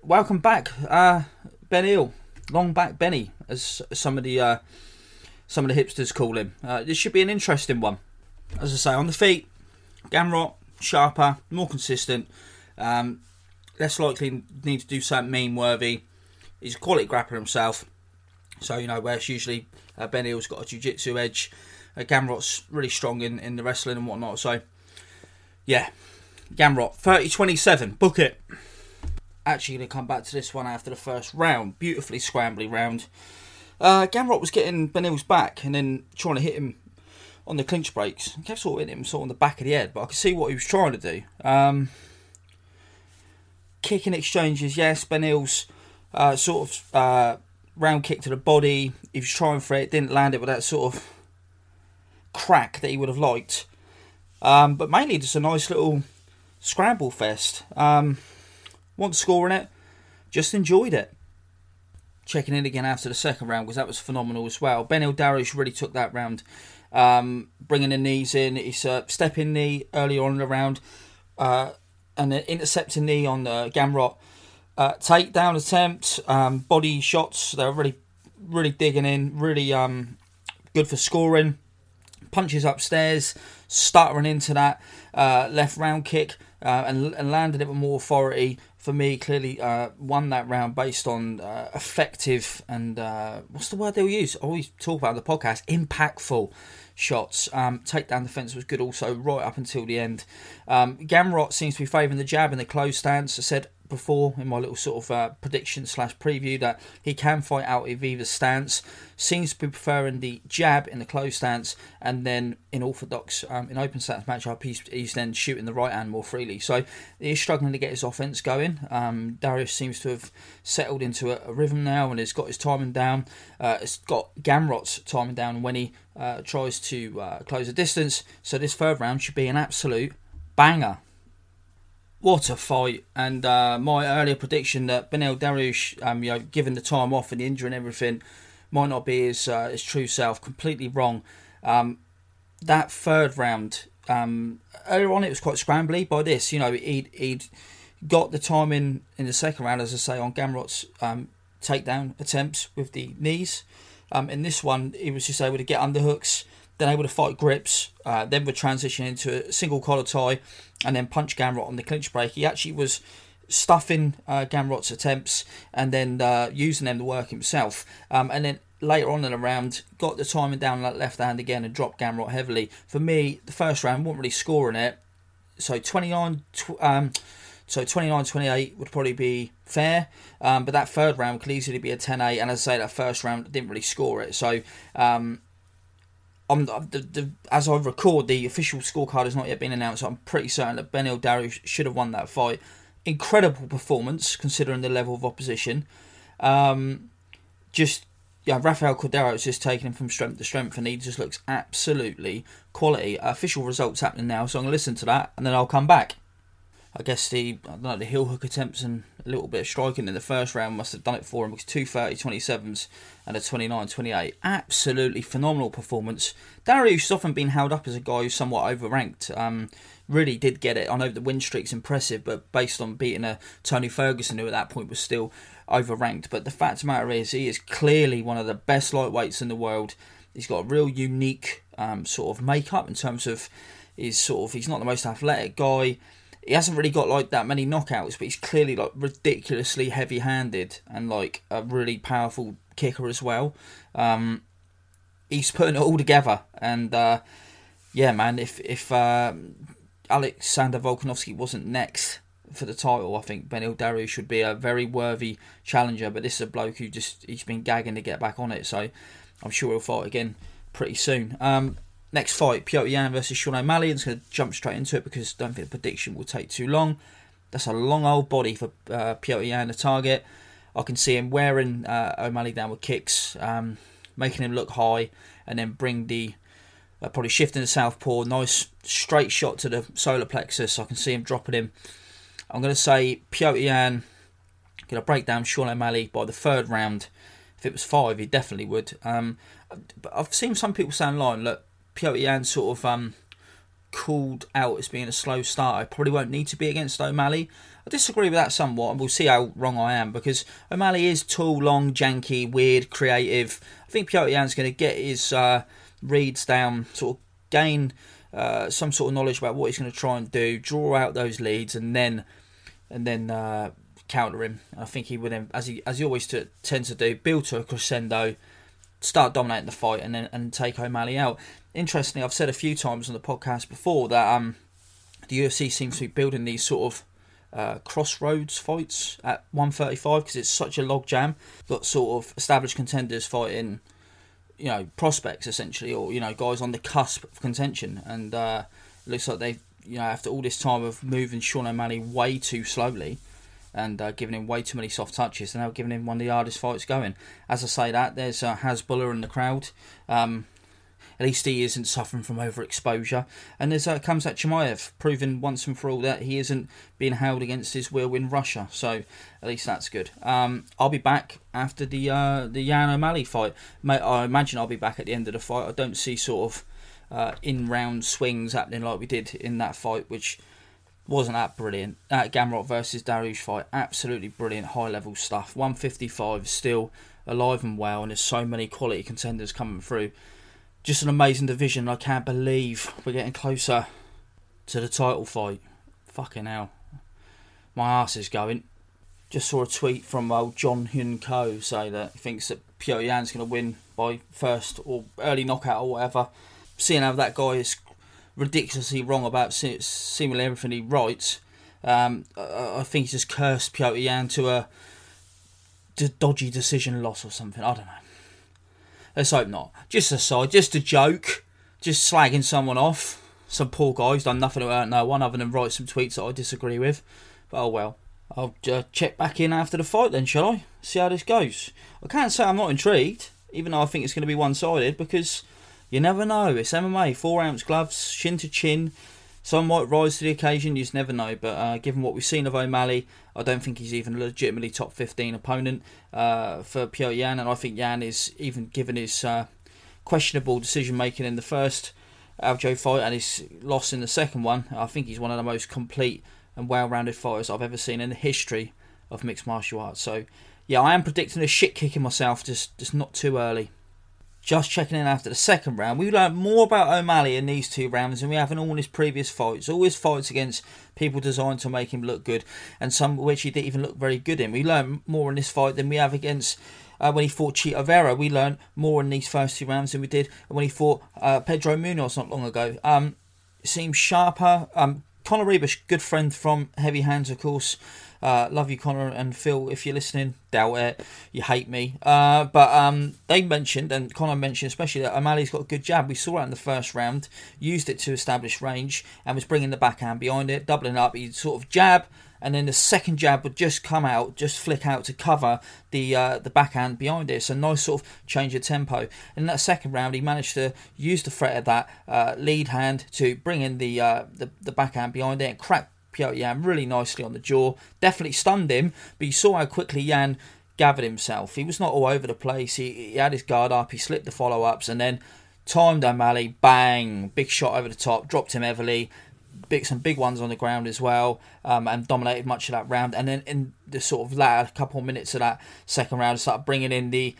welcome back, uh, Beneil. Long back Benny, as some of the uh, some of the hipsters call him. Uh, this should be an interesting one. As I say, on the feet, Gamrot, sharper, more consistent, um, less likely need to do something mean worthy. He's a quality grappler himself. So, you know, whereas usually uh, Beneil's got a jiu jitsu edge, uh, Gamrot's really strong in, in the wrestling and whatnot. So, yeah, Gamrot, 30 27, book it. Actually, going to come back to this one after the first round. Beautifully scrambly round. Uh, Gamrot was getting Beneil's back and then trying to hit him on the clinch breaks. He kept sort of hitting him sort of on the back of the head, but I could see what he was trying to do. Um, kicking exchanges, yes. Beneil's uh, sort of uh, round kick to the body. He was trying for it, didn't land it with that sort of crack that he would have liked. Um, but mainly just a nice little scramble fest. Um, wasn't scoring it, just enjoyed it. Checking in again after the second round because that was phenomenal as well. Beneil Dariush really took that round, um, bringing the knees in. He's a stepping knee earlier on in the round, uh, and an intercepting knee on the uh, Gamrot. Uh, takedown attempt, um, body shots. They're really, really digging in. Really um, good for scoring. Punches upstairs, stuttering into that uh, left round kick, uh, and, and landed it with more authority for me, clearly uh, won that round based on uh, effective and uh, what's the word they'll use? I always talk about the podcast impactful shots. Um, takedown defense was good also right up until the end. Um, Gamrot seems to be favouring the jab in the close stance. I said before in my little sort of uh, prediction slash preview that he can fight out of either stance. Seems to be preferring the jab in the close stance, and then in orthodox um, in open stance matchup, he's, he's then shooting the right hand more freely. So he's struggling to get his offense going. Um, Dariush seems to have settled into a, a rhythm now, and has got his timing down. Uh, it's got Gamrot's timing down when he uh, tries to uh, close the distance. So this third round should be an absolute banger what a fight! And uh, my earlier prediction that Beneil Dariush, um, you know, given the time off and the injury and everything, might not be his uh, his true self. Completely wrong. Um, that third round, um, earlier on, it was quite scrambly. By this, you know, he'd he'd got the timing in the second round, as I say, on Gamrot's um, takedown attempts with the knees. Um, in this one, he was just able to get underhooks then able to fight grips, uh, then would transition into a single collar tie, and then punch Gamrot on the clinch break. He actually was stuffing uh, Gamrot's attempts and then uh, using them to work himself. Um, and then later on in the round, got the timing down that left hand again and dropped Gamrot heavily. For me, the first round wasn't really scoring it. So 29, tw- um, so 29 28 would probably be fair. Um, but that third round could easily be a 10 8. And as I say, that first round didn't really score it. So um, I'm the, the, as I record, the official scorecard has not yet been announced. So I'm pretty certain that Beneil Dariush should have won that fight. Incredible performance considering the level of opposition. Um, just yeah, Rafael is just taking him from strength to strength, and he just looks absolutely quality. Official results happening now, so I'm gonna listen to that, and then I'll come back. I guess the I know the heel hook attempts and a little bit of striking in the first round must have done it for him because two 30 27s and a 29 28. Absolutely phenomenal performance. Dariush has often been held up as a guy who's somewhat overranked. Um, really did get it. I know the win streak's impressive, but based on beating a Tony Ferguson, who at that point was still overranked. But the fact of the matter is, he is clearly one of the best lightweights in the world. He's got a real unique um, sort of makeup in terms of is sort of he's not the most athletic guy. He hasn't really got like that many knockouts, but he's clearly like ridiculously heavy-handed and like a really powerful kicker as well. Um, he's putting it all together, and uh, yeah, man, if if uh, Alexander Volkanovski wasn't next for the title, I think Beneil Dariush should be a very worthy challenger. But this is a bloke who just he's been gagging to get back on it, so I'm sure he'll fight again pretty soon. Um, next fight, Yan versus Sean O'Malley. I'm just going to jump straight into it because I don't think the prediction will take too long. That's a long old body for uh, Yan, the target. I can see him wearing uh, O'Malley down with kicks, um, making him look high, and then bring the uh, probably shifting the southpaw. Nice straight shot to the solar plexus. I can see him dropping him. I'm going to say Yan going to break down Sean O'Malley by the third round. If it was five, he definitely would. Um, but I've seen some people say online, look, Petr Yan sort of um, called out as being a slow starter. I probably won't need to be against O'Malley. I disagree with that somewhat, and we'll see how wrong I am because O'Malley is tall, long, janky, weird, creative. I think Petr Yan's going to get his uh, reads down, sort of gain uh, some sort of knowledge about what he's going to try and do, draw out those leads, and then and then uh, counter him. I think he would, as he as he always to, tends to do, build to a crescendo, start dominating the fight, and then and take O'Malley out. Interestingly, I've said a few times on the podcast before that um, the UFC seems to be building these sort of uh, crossroads fights at 135 because it's such a log jam. Got sort of established contenders fighting you know prospects essentially, or you know guys on the cusp of contention, and uh, looks like they you know after all this time of moving Sean O'Malley way too slowly and uh, giving him way too many soft touches, and now giving him one of the hardest fights going. As I say that, there's uh, Hasbulla in the crowd. Um, at least he isn't suffering from overexposure. And there's uh, Khamzat Chimaev proving once and for all that he isn't being held against his will in Russia. So at least that's good. Um, I'll be back after the uh, the Yan O'Malley fight. I imagine I'll be back at the end of the fight. I don't see sort of uh, in round swings happening like we did in that fight, which wasn't that brilliant. That Gamrot versus Dariush fight, absolutely brilliant, high level stuff. 155 still alive and well, and there's so many quality contenders coming through just an amazing division. I can't believe we're getting closer to the title fight. Fucking hell. My ass is going. Just saw a tweet from old John Hyun Ko say that he thinks that Petr Yan's going to win by first or early knockout or whatever. Seeing how that guy is ridiculously wrong about seemingly everything he writes, um, I think he's just cursed Petr Yan to a dodgy decision loss or something. I don't know. Let's hope not. Just a side, just a joke, just slagging someone off. Some poor guy's done nothing to hurt no one other than write some tweets that I disagree with. But oh well. I'll uh, check back in after the fight then, shall I? See how this goes. I can't say I'm not intrigued, even though I think it's going to be one sided, because you never know. It's MMA, four ounce gloves, chin to chin. Some might rise to the occasion, you just never know. But uh, given what we've seen of O'Malley, I don't think he's even a legitimately top 15 opponent uh, for Petr Yan. And I think Yan is, even given his uh, questionable decision making in the first Aljo fight and his loss in the second one, I think he's one of the most complete and well rounded fighters I've ever seen in the history of mixed martial arts. So, yeah, I am predicting a shit kicking myself, just, just not too early just checking in after the second round. We learned more about O'Malley in these two rounds than we have in all his previous fights. All his fights against people designed to make him look good, and some which he didn't even look very good in. We learned more in this fight than we have against. Uh, when he fought Chito Vera, we learned more in these first two rounds than we did when he fought uh, Pedro Munhoz not long ago. Um, seems sharper. Um, Connor Ruebusch, good friend from Heavy Hands, of course. Uh, love you, Connor and Phil. If you're listening, doubt it. You hate me. Uh, but um, they mentioned, and Connor mentioned especially, that O'Malley's got a good jab. We saw it in the first round, used it to establish range, and was bringing the backhand behind it, doubling up. He'd sort of jab, and then the second jab would just come out, just flick out to cover the uh, the backhand behind it. So nice sort of change of tempo. In that second round, he managed to use the threat of that uh, lead hand to bring in the, uh, the the backhand behind it and crack Petr Yan really nicely on the jaw. Definitely stunned him, but you saw how quickly Yan gathered himself. He was not all over the place. He, he had his guard up, he slipped the follow ups, and then timed O'Malley, bang, big shot over the top, dropped him heavily. Big, some big ones on the ground as well, um, and dominated much of that round. And then in the sort of latter couple of minutes of that second round, started bringing in the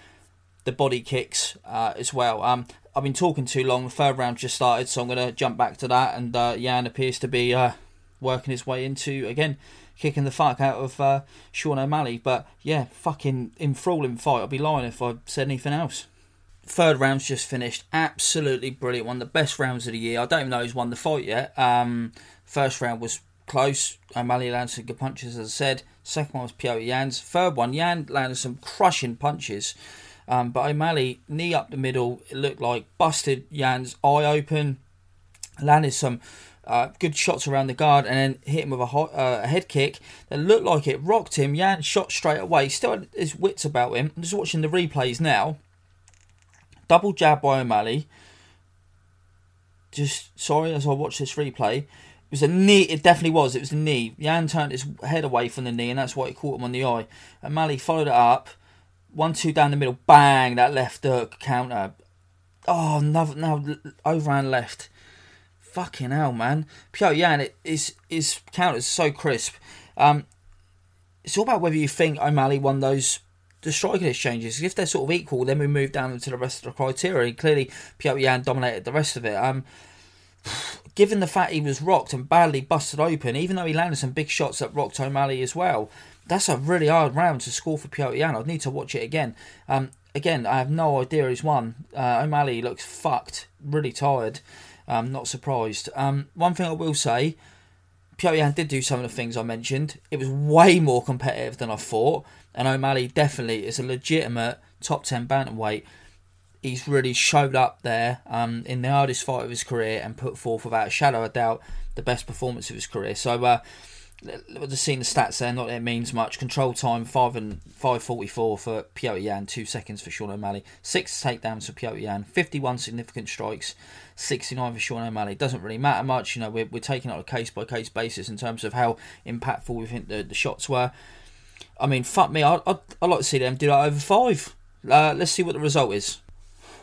the body kicks uh, as well. Um, I've been talking too long. The third round just started, so I'm going to jump back to that. And uh, Yan appears to be uh, working his way into again kicking the fuck out of uh, Sean O'Malley. But yeah, fucking enthralling fight. I'd be lying if I said anything else. Third round's just finished. Absolutely brilliant. One of the best rounds of the year. I don't even know who's won the fight yet. Um, first round was close. O'Malley landed some good punches, as I said. Second one was Petr Yan's. Third one, Yan landed some crushing punches. Um, but O'Malley, knee up the middle, it looked like busted Yan's eye open. Landed some uh, good shots around the guard and then hit him with a, hot, uh, a head kick that looked like it rocked him. Yan shot straight away. Still had his wits about him. I'm just watching the replays now. Double jab by O'Malley. Just sorry as I watch this replay. It was a knee. It definitely was. It was a knee. Yan turned his head away from the knee, and that's why it caught him on the eye. O'Malley followed it up. One two down the middle. Bang! That left hook counter. Oh, no, no, overhand left. Fucking hell, man. Petr Yan it is is so crisp. Um, it's all about whether you think O'Malley won those the striking exchanges. If they're sort of equal, then we move down to the rest of the criteria. And clearly, Yan dominated the rest of it. Um, given the fact he was rocked and badly busted open, even though he landed some big shots that rocked O'Malley as well, that's a really hard round to score for Yan. I'd need to watch it again. Um, again, I have no idea who's won. Uh, O'Malley looks fucked, really tired. I'm not surprised. Um, one thing I will say, Yan did do some of the things I mentioned. It was way more competitive than I thought, and O'Malley definitely is a legitimate top ten bantamweight. He's really showed up there um, in the hardest fight of his career and put forth, without a shadow of doubt, the best performance of his career. So. Uh, just seeing the stats there, not that it means much. Control time five and five forty four for Petr Yan, two seconds for Sean O'Malley, six takedowns for Petr Yan, fifty one significant strikes, 69 for Sean O'Malley. Doesn't really matter much. You know, we're, we're taking it on a case by case basis in terms of how impactful we think the, the shots were. I mean, fuck me, I'd, I'd, I'd like to see them do that over five. Uh, let's see what the result is.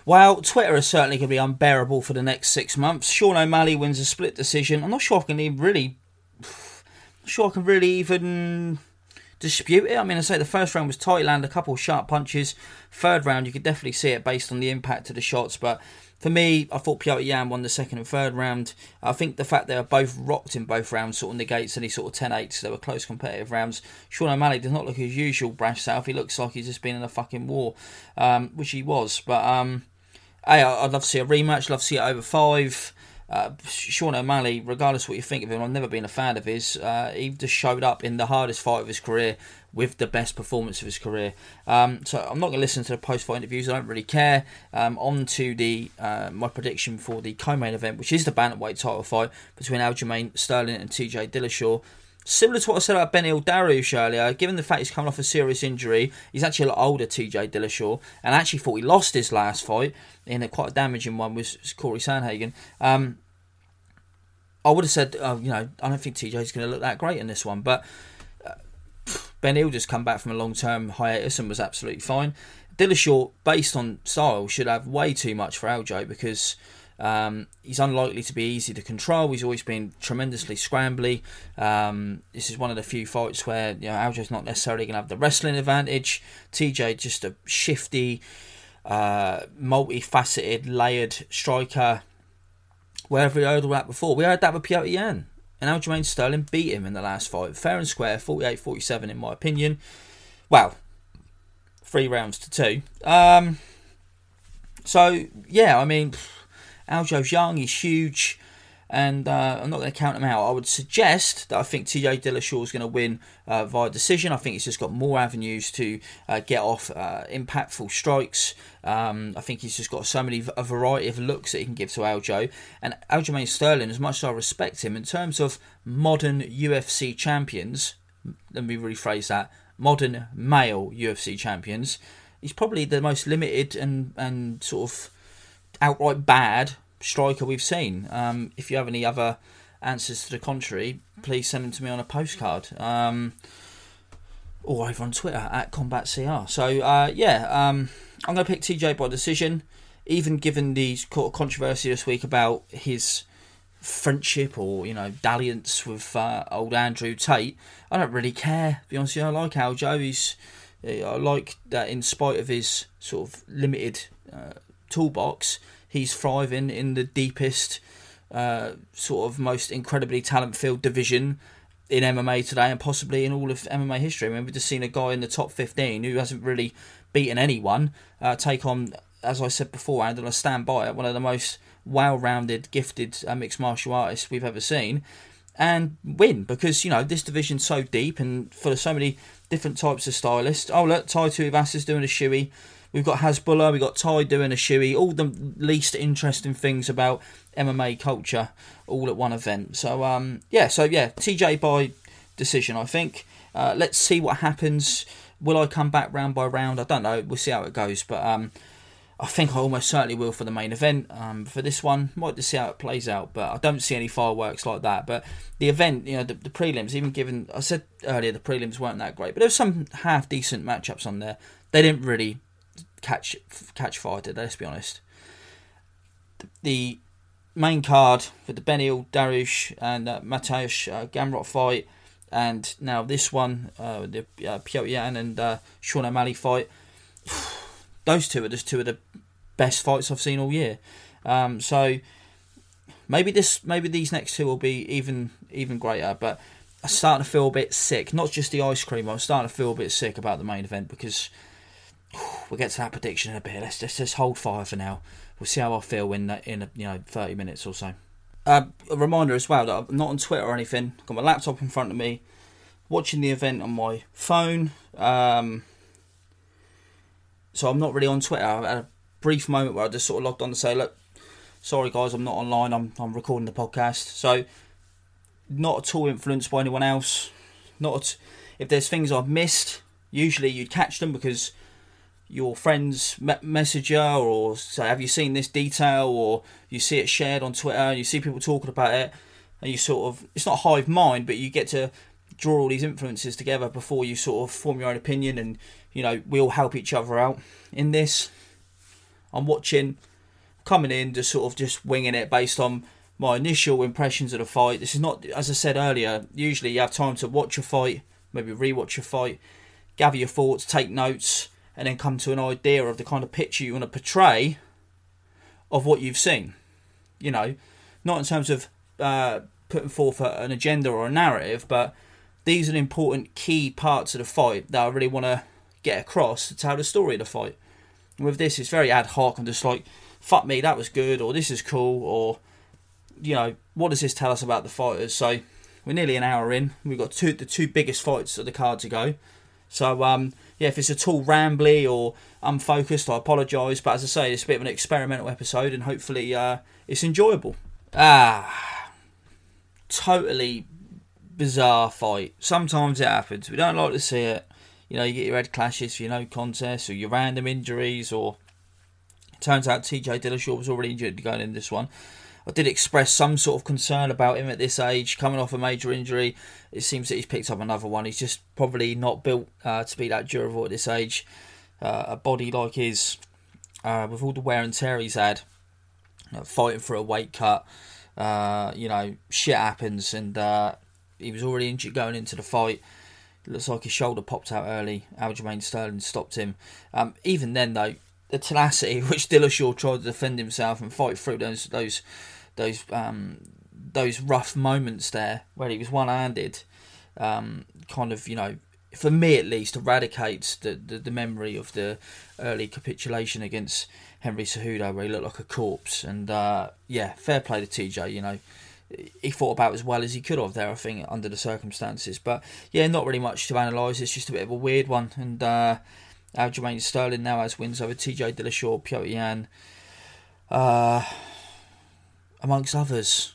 Well, Twitter is certainly going to be unbearable for the next six months. Sean O'Malley wins a split decision. I'm not sure I can even really. Sure I can really even dispute it. I mean, I say the first round was tight, land a couple sharp punches. Third round, you could definitely see it based on the impact of the shots, but for me, I thought Piotr Yan won the second and third round. I think the fact they were both rocked in both rounds sort of negates any sort of 10 8s. They were close competitive rounds. Sean O'Malley does not look his usual brash self. He looks like he's just been in a fucking war, um, which he was. But um, hey, I'd love to see a rematch, love to see it over five. Uh, Sean O'Malley, regardless what you think of him, I've never been a fan of his. Uh, he just showed up in the hardest fight of his career with the best performance of his career. Um, so I'm not going to listen to the post-fight interviews. I don't really care. Um, on to the uh, my prediction for the co-main event, which is the bantamweight title fight between Aljamain Sterling and T.J. Dillashaw. Similar to what I said about Beneil Dariush earlier, given the fact he's coming off a serious injury, he's actually a lot older, TJ Dillashaw, and actually thought he lost his last fight in a quite damaging one with Corey Sandhagen. Um, I would have said, uh, you know, I don't think TJ's going to look that great in this one, but uh, Beneil just come back from a long term hiatus and was absolutely fine. Dillashaw, based on style, should have way too much for Aljo because um, he's unlikely to be easy to control. He's always been tremendously scrambly. Um, this is one of the few fights where you know Aljo's not necessarily going to have the wrestling advantage. TJ just a shifty, uh, multifaceted, layered striker wherever we heard all that before. We heard that with Petr Yan. And Aljamain Sterling beat him in the last fight. Fair and square, 48 47 in my opinion. Well, three rounds to two. Um, so, yeah, I mean, Aljo's young, he's huge and uh, I'm not going to count him out. I would suggest that I think TJ Dillashaw is going to win uh, via decision. I think he's just got more avenues to uh, get off uh, impactful strikes. Um, I think he's just got so many a variety of looks that he can give to Aljo. And Aljamain Sterling, as much as I respect him in terms of modern UFC champions, let me rephrase that: modern male UFC champions. He's probably the most limited and and sort of outright bad striker we've seen. Um, if you have any other answers to the contrary, please send them to me on a postcard. Um, or over on Twitter at Combat CR. So uh, yeah, um, I'm going to pick TJ by decision, even given the controversy this week about his friendship or you know dalliance with uh, old Andrew Tate. I don't really care. To be honest, with you, I like Aljo. He's I like that in spite of his sort of limited uh, toolbox, he's thriving in the deepest, uh, sort of most incredibly talent filled division in MMA today and possibly in all of MMA history. I mean, we've just seen a guy in the top 15 who hasn't really beaten anyone uh, take on, as I said before, and I stand by it, one of the most well rounded, gifted uh, mixed martial artists we've ever seen and win because you know this division's so deep and for so many different types of stylists. Oh look, Tai Tuivasa is doing a shoey. We've got Hasbulla, we've got Ty doing a shoey. All the least interesting things about MMA culture, all at one event. So um, yeah, so yeah, TJ by decision, I think. Uh, let's see what happens. Will I come back round by round? I don't know. We'll see how it goes. But um, I think I almost certainly will for the main event. Um, for this one, might just see how it plays out, but I don't see any fireworks like that. But the event, you know, the, the prelims, even given I said earlier the prelims weren't that great, but there was some half decent matchups on there. They didn't really catch catch fire, did? Let's be honest. The main card for the Beneil Dariush and uh, Mateusz uh, Gamrot fight, and now this one, uh, the uh, Petr Yan and uh, Sean O'Malley fight those two are just two of the best fights I've seen all year. Um, so maybe this, maybe these next two will be even even greater. But I'm starting to feel a bit sick. Not just the ice cream. I'm starting to feel a bit sick about the main event because we'll get to that prediction in a bit. Let's just, just hold fire for now. We'll see how I feel in in you know 30 minutes or so. Uh, a reminder as well that I'm not on Twitter or anything. I've got my laptop in front of me, watching the event on my phone. Um, so I'm not really on Twitter. I had a brief moment where I just sort of logged on to say, look, sorry guys, I'm not online. I'm I'm recording the podcast. So not at all influenced by anyone else. Not at, if there's things I've missed. Usually you'd catch them because your friends me- message or say, have you seen this detail? Or you see it shared on Twitter and you see people talking about it. And you sort of, it's not hive mind, but you get to draw all these influences together before you sort of form your own opinion and you know we all help each other out in this i'm watching coming in just sort of just winging it based on my initial impressions of the fight this is not as i said earlier usually you have time to watch a fight maybe rewatch a fight gather your thoughts take notes and then come to an idea of the kind of picture you want to portray of what you've seen you know not in terms of uh, putting forth an agenda or a narrative but these are important key parts of the fight that I really want to get across to tell the story of the fight. And with this, it's very ad hoc and just like, fuck me, that was good, or this is cool, or, you know, what does this tell us about the fighters? So we're nearly an hour in. We've got two the two biggest fights of the card to go. So, um, yeah, if it's at all rambly or unfocused, I apologise. But as I say, it's a bit of an experimental episode and hopefully uh, it's enjoyable. Ah, totally bizarre fight. Sometimes it happens. We don't like to see it. You know, you get your head clashes for your no contest or your random injuries, or it turns out TJ Dillashaw was already injured going in this one. I did express some sort of concern about him at this age, coming off a major injury. It seems that he's picked up another one. He's just probably not built uh, to be that durable at this age. Uh, a body like his, uh, with all the wear and tear he's had, fighting for a weight cut, uh, you know, shit happens, and uh, he was already injured going into the fight. looks like his shoulder popped out early. Aljamain Sterling stopped him. Um, even then, though, the tenacity which Dillashaw tried to defend himself and fight through those those those um, those rough moments there where he was one-handed, um, kind of you know, for me at least, eradicates the, the, the memory of the early capitulation against Henry Cejudo where he looked like a corpse. And uh, yeah, fair play to TJ. You know, he fought about as well as he could have there, I think, under the circumstances. But yeah, not really much to analyse. It's just a bit of a weird one. And uh, Aljamain Sterling now has wins over TJ Dillashaw, Petr Yan, uh, amongst others.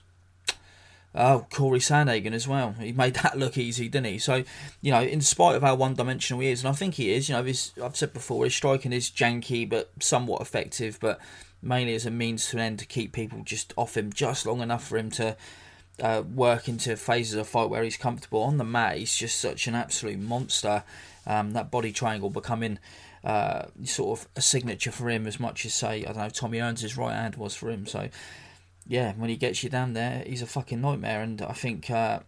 Oh, Corey Sandhagen as well. He made that look easy, didn't he? So, you know, in spite of how one dimensional he is, and I think he is, you know, his, I've said before, his striking is janky but somewhat effective. But mainly as a means to an end to keep people just off him just long enough for him to uh, work into phases of fight where he's comfortable. On the mat, he's just such an absolute monster. Um, that body triangle becoming uh, sort of a signature for him as much as, say, I don't know, Tommy Hearns' right hand was for him. So, yeah, when he gets you down there, he's a fucking nightmare. And I think. Uh,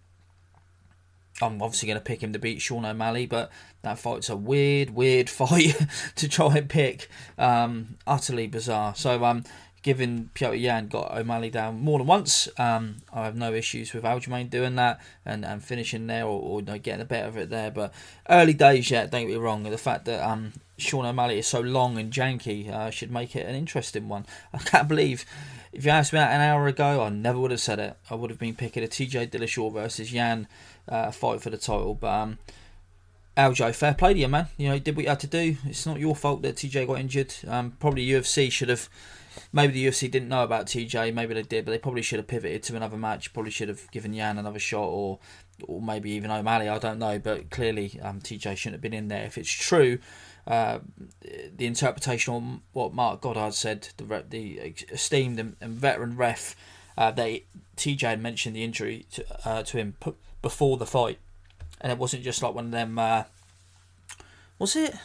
I'm obviously going to pick him to beat Sean O'Malley, but that fight's a weird, weird fight to try and pick. Um, utterly bizarre. So, um, given Petr Yan got O'Malley down more than once, um, I have no issues with Aljamain doing that and, and finishing there or, or you know, getting the better of it there. But early days yet, don't get me wrong. The fact that um, Sean O'Malley is so long and janky uh, should make it an interesting one. I can't believe. If you asked me that an hour ago, I never would have said it. I would have been picking a TJ Dillashaw versus Yan uh, fight for the title. But um, Aljo, fair play to you, man. You know, you did what you had to do. It's not your fault that TJ got injured. Um, probably UFC should have maybe the UFC didn't know about TJ, maybe they did, but they probably should have pivoted to another match. Probably should have given Yan another shot, or or maybe even O'Malley. I don't know, but clearly um, TJ shouldn't have been in there. If it's true, uh, the interpretation on what Marc Goddard said, the the esteemed and, and veteran ref, uh, they TJ had mentioned the injury to uh, to him before the fight, and it wasn't just like one of them. Uh, was it?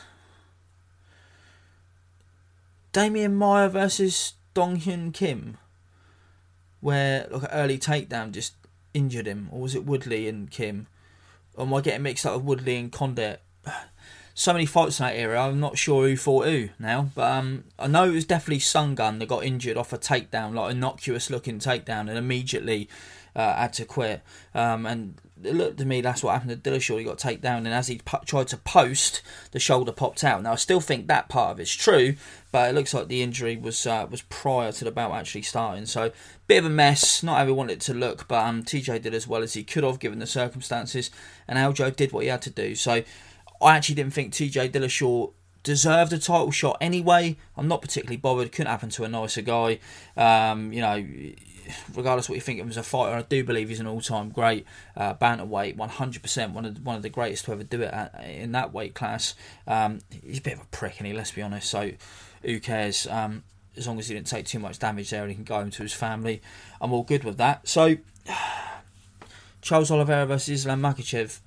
Demian Maia versus Dong Hyun Kim, where like an early takedown just injured him, or was it Woodley and Kim? Or am I getting mixed up with Woodley and Condit? So many fights in that era. I'm not sure who fought who now, but um, I know it was definitely Stun Gun that got injured off a takedown, like innocuous looking takedown, and immediately uh, had to quit. Um, and it looked to me that's what happened to Dillashaw. He got taken down, and as he tried to post, the shoulder popped out. Now I still think that part of it's true, but it looks like the injury was uh, was prior to the bout actually starting. So bit of a mess. Not how we wanted it to look, but um, TJ did as well as he could have given the circumstances, and Aljo did what he had to do. So I actually didn't think TJ Dillashaw deserved a title shot anyway. I'm not particularly bothered. Couldn't happen to a nicer guy. Um, you know regardless what you think of him as a fighter, I do believe he's an all-time great uh, bantamweight, 100%, one of the, one of the greatest to ever do it at, in that weight class. Um, he's a bit of a prick, and he let's be honest. So who cares? Um, as long as he didn't take too much damage there and he can go home to his family, I'm all good with that. So Charles Oliveira versus Islam Makhachev.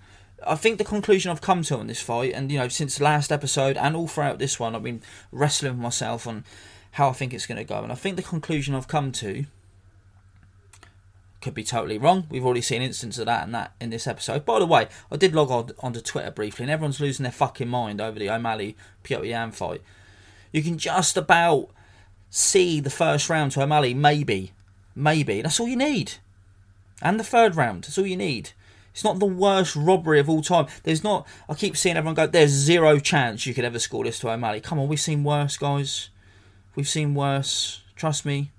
I think the conclusion I've come to on this fight, and you know, since last episode and all throughout this one, I've been wrestling with myself on how I think it's going to go, and I think the conclusion I've come to could be totally wrong. We've already seen instances of that and that in this episode. By the way, I did log on onto Twitter briefly, and everyone's losing their fucking mind over the O'Malley Yan fight. You can just about see the first round to O'Malley, maybe, maybe. That's all you need, and the third round. That's all you need. It's not the worst robbery of all time. There's not. I keep seeing everyone go. There's zero chance you could ever score this to O'Malley. Come on, we've seen worse, guys. We've seen worse. Trust me.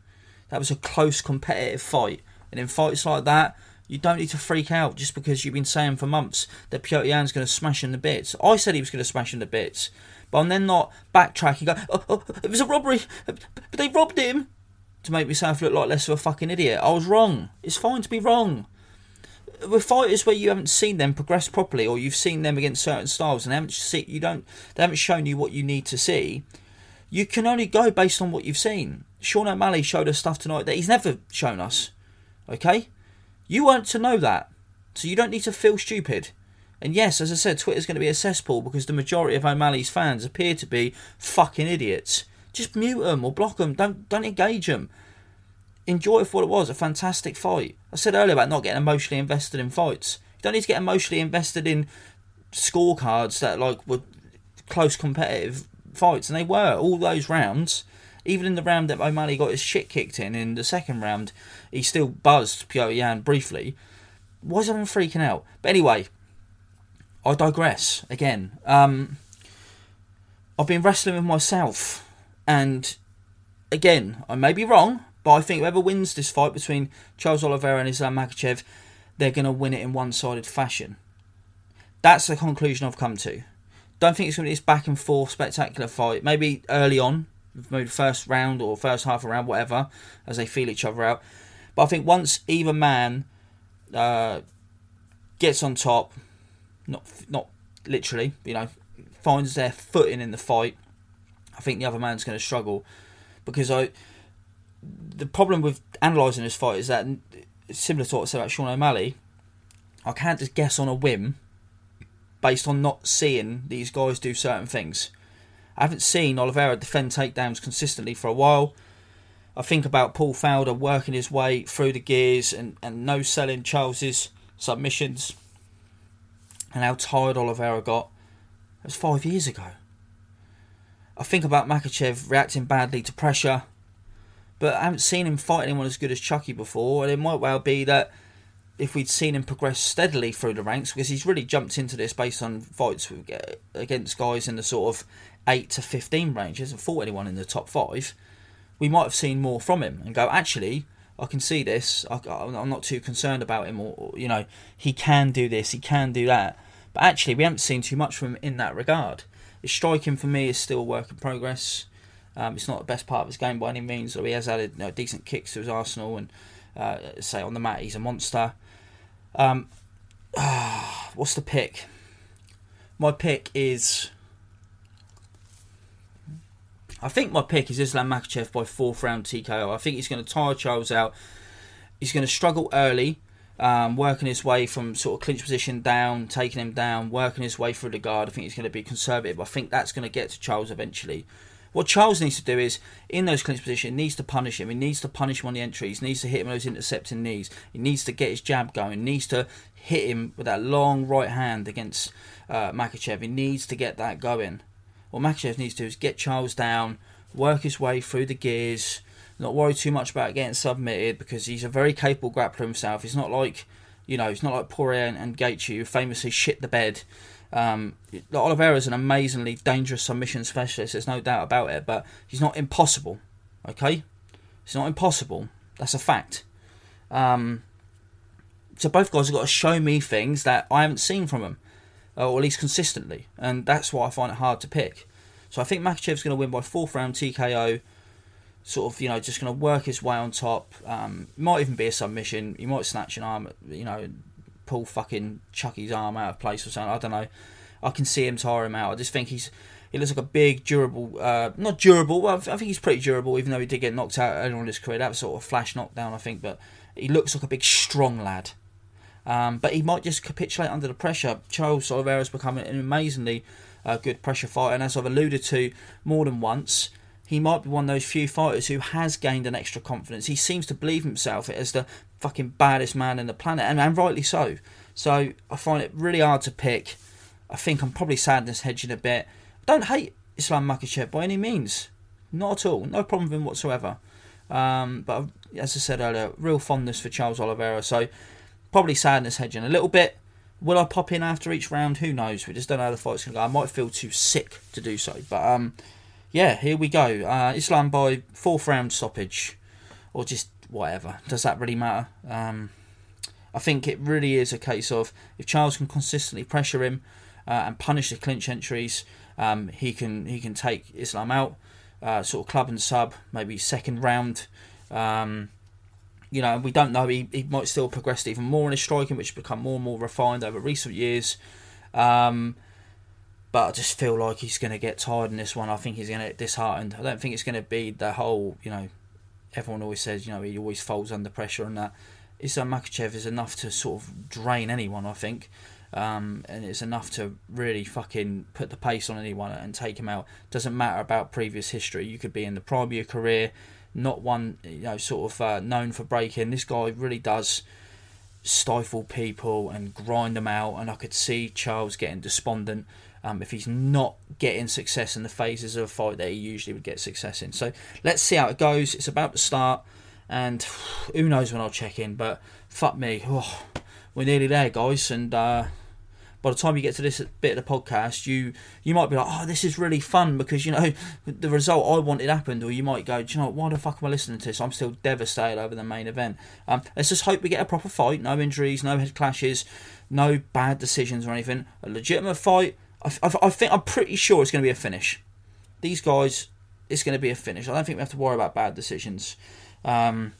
That was a close competitive fight and in fights like that, you don't need to freak out just because you've been saying for months that Petr Yan's going to smash in the bits. I said he was going to smash in the bits, but I'm then not backtracking. Go, oh, oh, oh it was a robbery, but they robbed him to make myself look like less of a fucking idiot. I was wrong. It's fine to be wrong. With fighters where you haven't seen them progress properly, or you've seen them against certain styles, and they haven't see, you don't they haven't shown you what you need to see. You can only go based on what you've seen. Sean O'Malley showed us stuff tonight that he's never shown us. Okay? You weren't to know that. So you don't need to feel stupid. And yes, as I said, Twitter's going to be a cesspool because the majority of O'Malley's fans appear to be fucking idiots. Just mute them or block them. Don't don't engage them. Enjoy it for what it was, a fantastic fight. I said earlier about not getting emotionally invested in fights. You don't need to get emotionally invested in scorecards that like were close competitive fights, and they were all those rounds. Even in the round that O'Malley got his shit kicked in, in the second round, he still buzzed Petr Yan briefly. Was everyone freaking out? But anyway, I digress again. Um, I've been wrestling with myself, and again, I may be wrong, but I think whoever wins this fight between Charles Oliveira and Islam Makhachev, they're going to win it in one sided fashion. That's the conclusion I've come to. Don't think it's going to be this back and forth spectacular fight. Maybe early on, maybe first round or first half round, whatever, as they feel each other out. But I think once either man uh, gets on top, not not literally, you know, finds their footing in the fight, I think the other man's going to struggle because I. The problem with analysing this fight is that similar to what I said about Sean O'Malley, I can't just guess on a whim based on not seeing these guys do certain things. I haven't seen Oliveira defend takedowns consistently for a while. I think about Paul Felder working his way through the gears and, and no selling Charles's submissions. and how tired Oliveira got. It was five years ago. I think about Makhachev reacting badly to pressure, but I haven't seen him fight anyone as good as Chucky before, and it might well be that if we'd seen him progress steadily through the ranks, because he's really jumped into this based on fights against guys in the sort of 8 to 15 range, he hasn't fought anyone in the top 5, we might have seen more from him and go, actually, I can see this, I, am not too concerned about him, or, you know, he can do this, he can do that. But actually, we haven't seen too much from him in that regard. His striking for me is still work in progress. Um, it's not the best part of his game by any means, he has added you know, decent kicks to his arsenal, and uh, say on the mat he's a monster. Um, what's the pick? My pick is. I think my pick is Islam Makhachev by fourth round TKO. I think he's going to tire Charles out. He's going to struggle early, um, working his way from sort of clinch position down, taking him down, working his way through the guard. I think he's going to be conservative. I think that's going to get to Charles eventually. What Charles needs to do is, in those clinch positions, needs to punish him. He needs to punish him on the entries. He needs to hit him with those intercepting knees. He needs to get his jab going. He needs to hit him with that long right hand against uh, Makhachev. He needs to get that going. What Makhachev needs to do is get Charles down, work his way through the gears, not worry too much about getting submitted because he's a very capable grappler himself. He's not like, you know, he's not like Poirier and, and Gaethje who famously shit the bed um, Oliveira is an amazingly dangerous submission specialist. There's no doubt about it, but he's not impossible. Okay, he's not impossible. That's a fact. Um, so both guys have got to show me things that I haven't seen from them, or at least consistently, and that's why I find it hard to pick. So I think Makhachev's going to win by fourth round TKO. Sort of, you know, just going to work his way on top. Um, might even be a submission. He might snatch an arm, you know, pull fucking Chucky's arm out of place or something. I don't know. I can see him tire him out. I just think he's he looks like a big, durable, uh, not durable. Well, I think he's pretty durable, even though he did get knocked out earlier in his career. That was sort of a flash knockdown, I think. But he looks like a big, strong lad. Um, but he might just capitulate under the pressure. Charles Oliveira's become an amazingly uh, good pressure fighter, and as I've alluded to more than once, he might be one of those few fighters who has gained an extra confidence. He seems to believe himself as the fucking baddest man in the planet, and, and rightly so. So I find it really hard to pick. I think I'm probably sadness hedging a bit. I don't hate Islam Makhachev by any means, not at all. No problem with him whatsoever. Um, but as I said earlier, real fondness for Charles Oliveira. So probably sadness hedging a little bit. Will I pop in after each round? Who knows? We just don't know how the fight's going to go. I might feel too sick to do so. But um, yeah, here we go. Uh, Islam by fourth round stoppage, or just whatever. Does that really matter? Um, I think it really is a case of if Charles can consistently pressure him uh, and punish the clinch entries, um, he can he can take Islam out, uh, sort of club and sub, maybe second round. Um, you know, we don't know. He, he might still progress even more in his striking, which has become more and more refined over recent years. Um, but I just feel like he's going to get tired in this one. I think he's going to get disheartened. I don't think it's going to be the whole, you know, everyone always says, you know, he always folds under pressure and that. Islam Makhachev is enough to sort of drain anyone, I think. Um, and it's enough to really fucking put the pace on anyone and take him out. Doesn't matter about previous history. You could be in the prime of your career, not one, you know, sort of uh, known for breaking. This guy really does stifle people and grind them out. And I could see Charles getting despondent um, if he's not getting success in the phases of a fight that he usually would get success in. So let's see how it goes. It's about to start, and who knows when I'll check in. But fuck me, oh, we're nearly there, guys. And uh, by the time you get to this bit of the podcast, you you might be like, oh, this is really fun because you know the result I wanted happened, or you might go, do you know why the fuck am I listening to this? I'm still devastated over the main event. Um, let's just hope we get a proper fight, no injuries, no head clashes, no bad decisions or anything. A legitimate fight I, I, I think I'm pretty sure it's going to be a finish. These guys, it's going to be a finish. I don't think we have to worry about bad decisions. Um,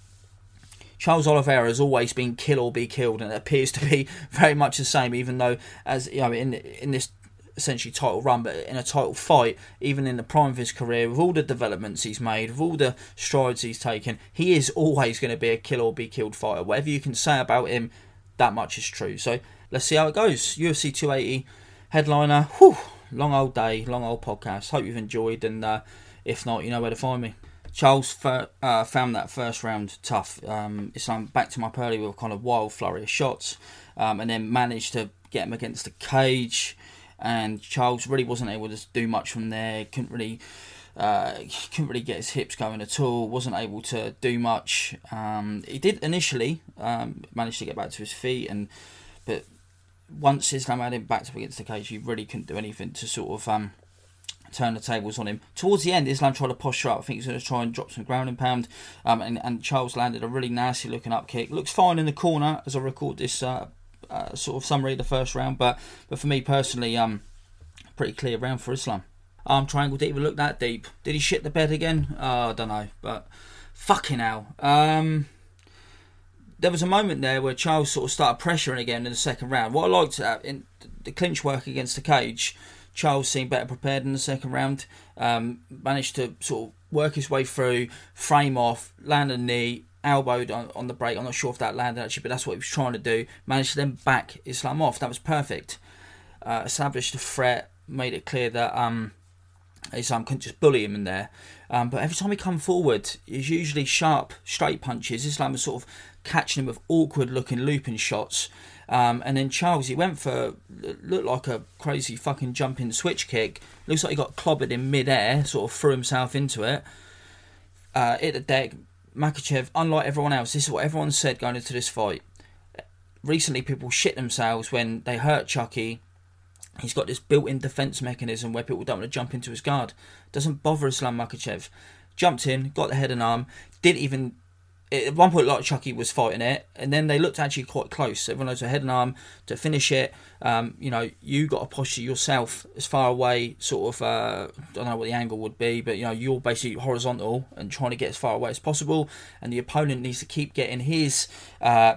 Charles Oliveira has always been kill or be killed, and it appears to be very much the same. Even though, as you know, in in this essentially title run, but in a title fight, even in the prime of his career, with all the developments he's made, with all the strides he's taken, he is always going to be a kill or be killed fighter. Whatever you can say about him, that much is true. So let's see how it goes. UFC 280 headliner. Whew, long old day, long old podcast. Hope you've enjoyed, and uh, if not, you know where to find me. Charles uh, found that first round tough. Um, Islam back to my pearly with a kind of wild flurry of shots, um, and then managed to get him against the cage. And Charles really wasn't able to do much from there. Couldn't really, uh, couldn't really get his hips going at all. Wasn't able to do much. Um, he did initially um, manage to get back to his feet, and but once Islam had him backed up against the cage, he really couldn't do anything to sort of um, turn the tables on him. Towards the end, Islam tried to posture up. I think he's going to try and drop some ground and pound. Um, and, and Charles landed a really nasty looking up kick. Looks fine in the corner as I record this uh, uh, sort of summary of the first round. But but for me personally, um, pretty clear round for Islam. Arm triangle didn't even look that deep. Did he shit the bed again? Oh, I don't know. But fucking hell. Um, there was a moment there where Charles sort of started pressuring again in the second round. What I liked uh, in the clinch work against the cage Charles seemed better prepared in the second round. Um, managed to sort of work his way through, frame off, land a knee, elbowed on, on the break. I'm not sure if that landed actually, but that's what he was trying to do. Managed to then back Islam off. That was perfect. Uh, established a threat, made it clear that um, Islam couldn't just bully him in there. Um, but every time he come forward, it's usually sharp, straight punches. Islam was sort of catching him with awkward looking looping shots. Um, and then Charles, he went for looked like a crazy fucking jumping switch kick. Looks like he got clobbered in mid-air, sort of threw himself into it. Uh, hit the deck. Makhachev, unlike everyone else, this is what everyone said going into this fight. Recently, people shit themselves when they hurt Chucky. He's got this built-in defense mechanism where people don't want to jump into his guard. Doesn't bother Islam Makhachev. Jumped in, got the head and arm, didn't even at one point, like Chucky was fighting it, and then they looked actually quite close. Everyone knows a head and arm to finish it. Um, you know, you got to posture yourself as far away, sort of. Uh, I don't know what the angle would be, but you know, you're basically horizontal and trying to get as far away as possible, and the opponent needs to keep getting his uh,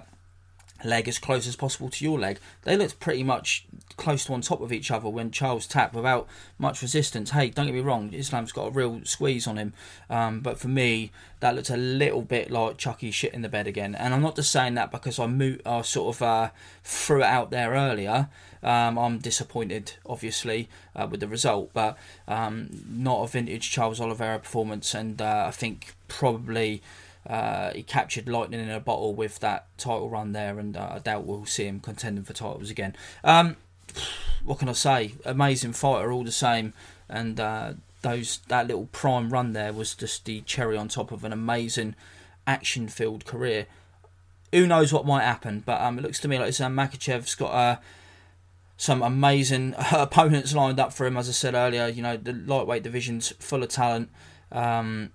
leg as close as possible to your leg. They looked pretty much close to on top of each other when Charles tapped without much resistance. Hey, don't get me wrong, Islam's got a real squeeze on him, um, but for me, that looked a little bit like Chucky shit in the bed again. And I'm not just saying that because I, mo- I sort of uh, threw it out there earlier. Um, I'm disappointed, obviously, uh, with the result, but um, not a vintage Charles Oliveira performance, and uh, I think probably uh, he captured lightning in a bottle with that title run there, and uh, I doubt we'll see him contending for titles again. Um, what can I say? Amazing fighter, all the same, and uh, those that little prime run there was just the cherry on top of an amazing action-filled career. Who knows what might happen? But um, it looks to me like Sam Makhachev's got uh, some amazing opponents lined up for him. As I said earlier, you know the lightweight division's full of talent. Um,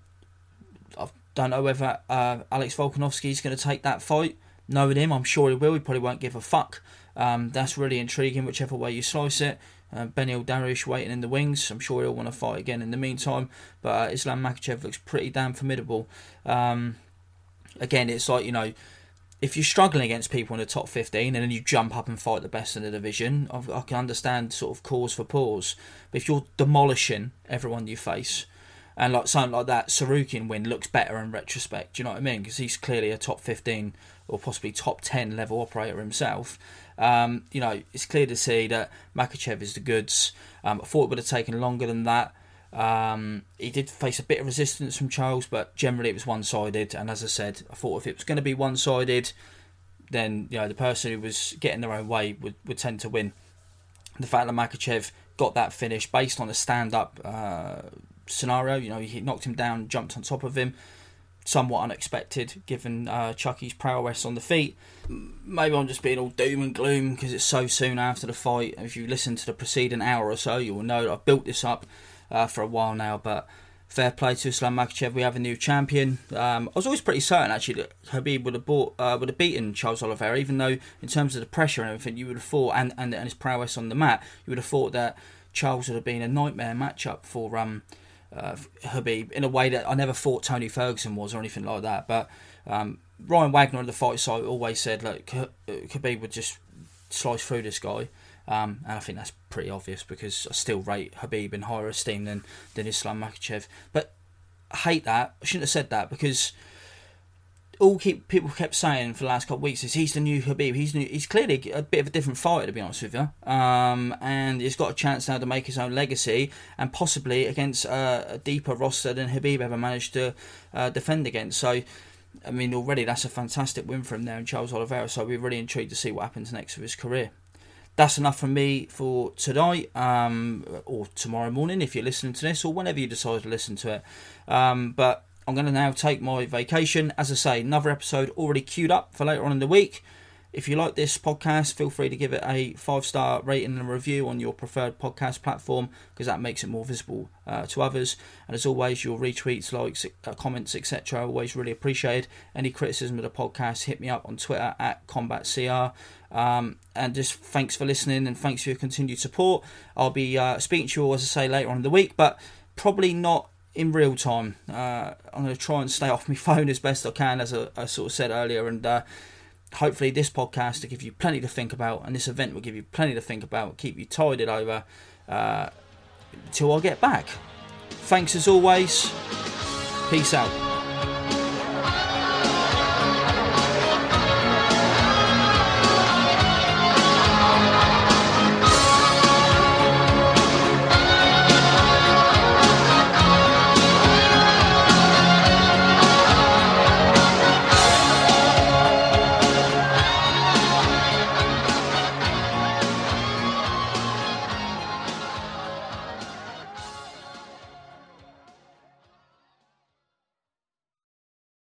don't know whether uh, Alex Volkanovski is going to take that fight. Knowing him, I'm sure he will. He probably won't give a fuck. Um, that's really intriguing, whichever way you slice it. Uh, Beneil Dariush waiting in the wings. I'm sure he'll want to fight again in the meantime. But uh, Islam Makhachev looks pretty damn formidable. Um, again, it's like, you know, if you're struggling against people in the top 15 and then you jump up and fight the best in the division, I, I can understand sort of cause for pause. But if you're demolishing everyone you face, and like something like that Tsarukyan win looks better in retrospect. Do you know what I mean? Because he's clearly a top fifteen or possibly top ten level operator himself. Um, you know, it's clear to see that Makhachev is the goods. Um, I thought it would have taken longer than that. Um, he did face a bit of resistance from Charles, but generally it was one sided. And as I said, I thought if it was going to be one sided, then you know the person who was getting their own way would, would tend to win. The fact that Makhachev got that finish based on a stand up uh, scenario. You know, he knocked him down, jumped on top of him. Somewhat unexpected, given uh, Chucky's prowess on the feet. Maybe I'm just being all doom and gloom because it's so soon after the fight. If you listen to the preceding hour or so, you will know I've built this up uh, for a while now. But fair play to Islam Makhachev. We have a new champion. Um, I was always pretty certain actually that Khabib would have bought, uh, would have beaten Charles Oliveira, even though in terms of the pressure and everything, you would have thought, and, and, and his prowess on the mat, you would have thought that Charles would have been a nightmare matchup for um, uh, Khabib in a way that I never thought Tony Ferguson was or anything like that. But um, Ryan Wagner on the fight side always said like Khabib would just slice through this guy. Um, and I think that's pretty obvious because I still rate Khabib in higher esteem than, than Islam Makhachev. But I hate that. I shouldn't have said that because all keep people kept saying for the last couple of weeks is he's the new Khabib. He's new, he's clearly a bit of a different fighter to be honest with you. Um, and he's got a chance now to make his own legacy and possibly against uh, a deeper roster than Khabib ever managed to uh, defend against. So. I mean, already that's a fantastic win for him there in Charles Oliveira. So we're really intrigued to see what happens next with his career that's enough from me for tonight um, or tomorrow morning if you're listening to this or whenever you decide to listen to it. Um, but I'm going to now take my vacation. As I say, another episode already queued up for later on in the week. If you like this podcast, feel free to give it a five star rating and review on your preferred podcast platform because that makes it more visible uh, to others. And as always, your retweets, likes, uh, comments, etc. Are always really appreciated. Any criticism of the podcast, hit me up on Twitter at CombatCR. Um, and just thanks for listening and thanks for your continued support. I'll be uh, speaking to you all, as I say, later on in the week, but probably not in real time. Uh, I'm going to try and stay off my phone as best I can, as I, I sort of said earlier, and uh, hopefully this podcast will give you plenty to think about, and this event will give you plenty to think about, keep you tided over uh, till I get back. Thanks as always. Peace out.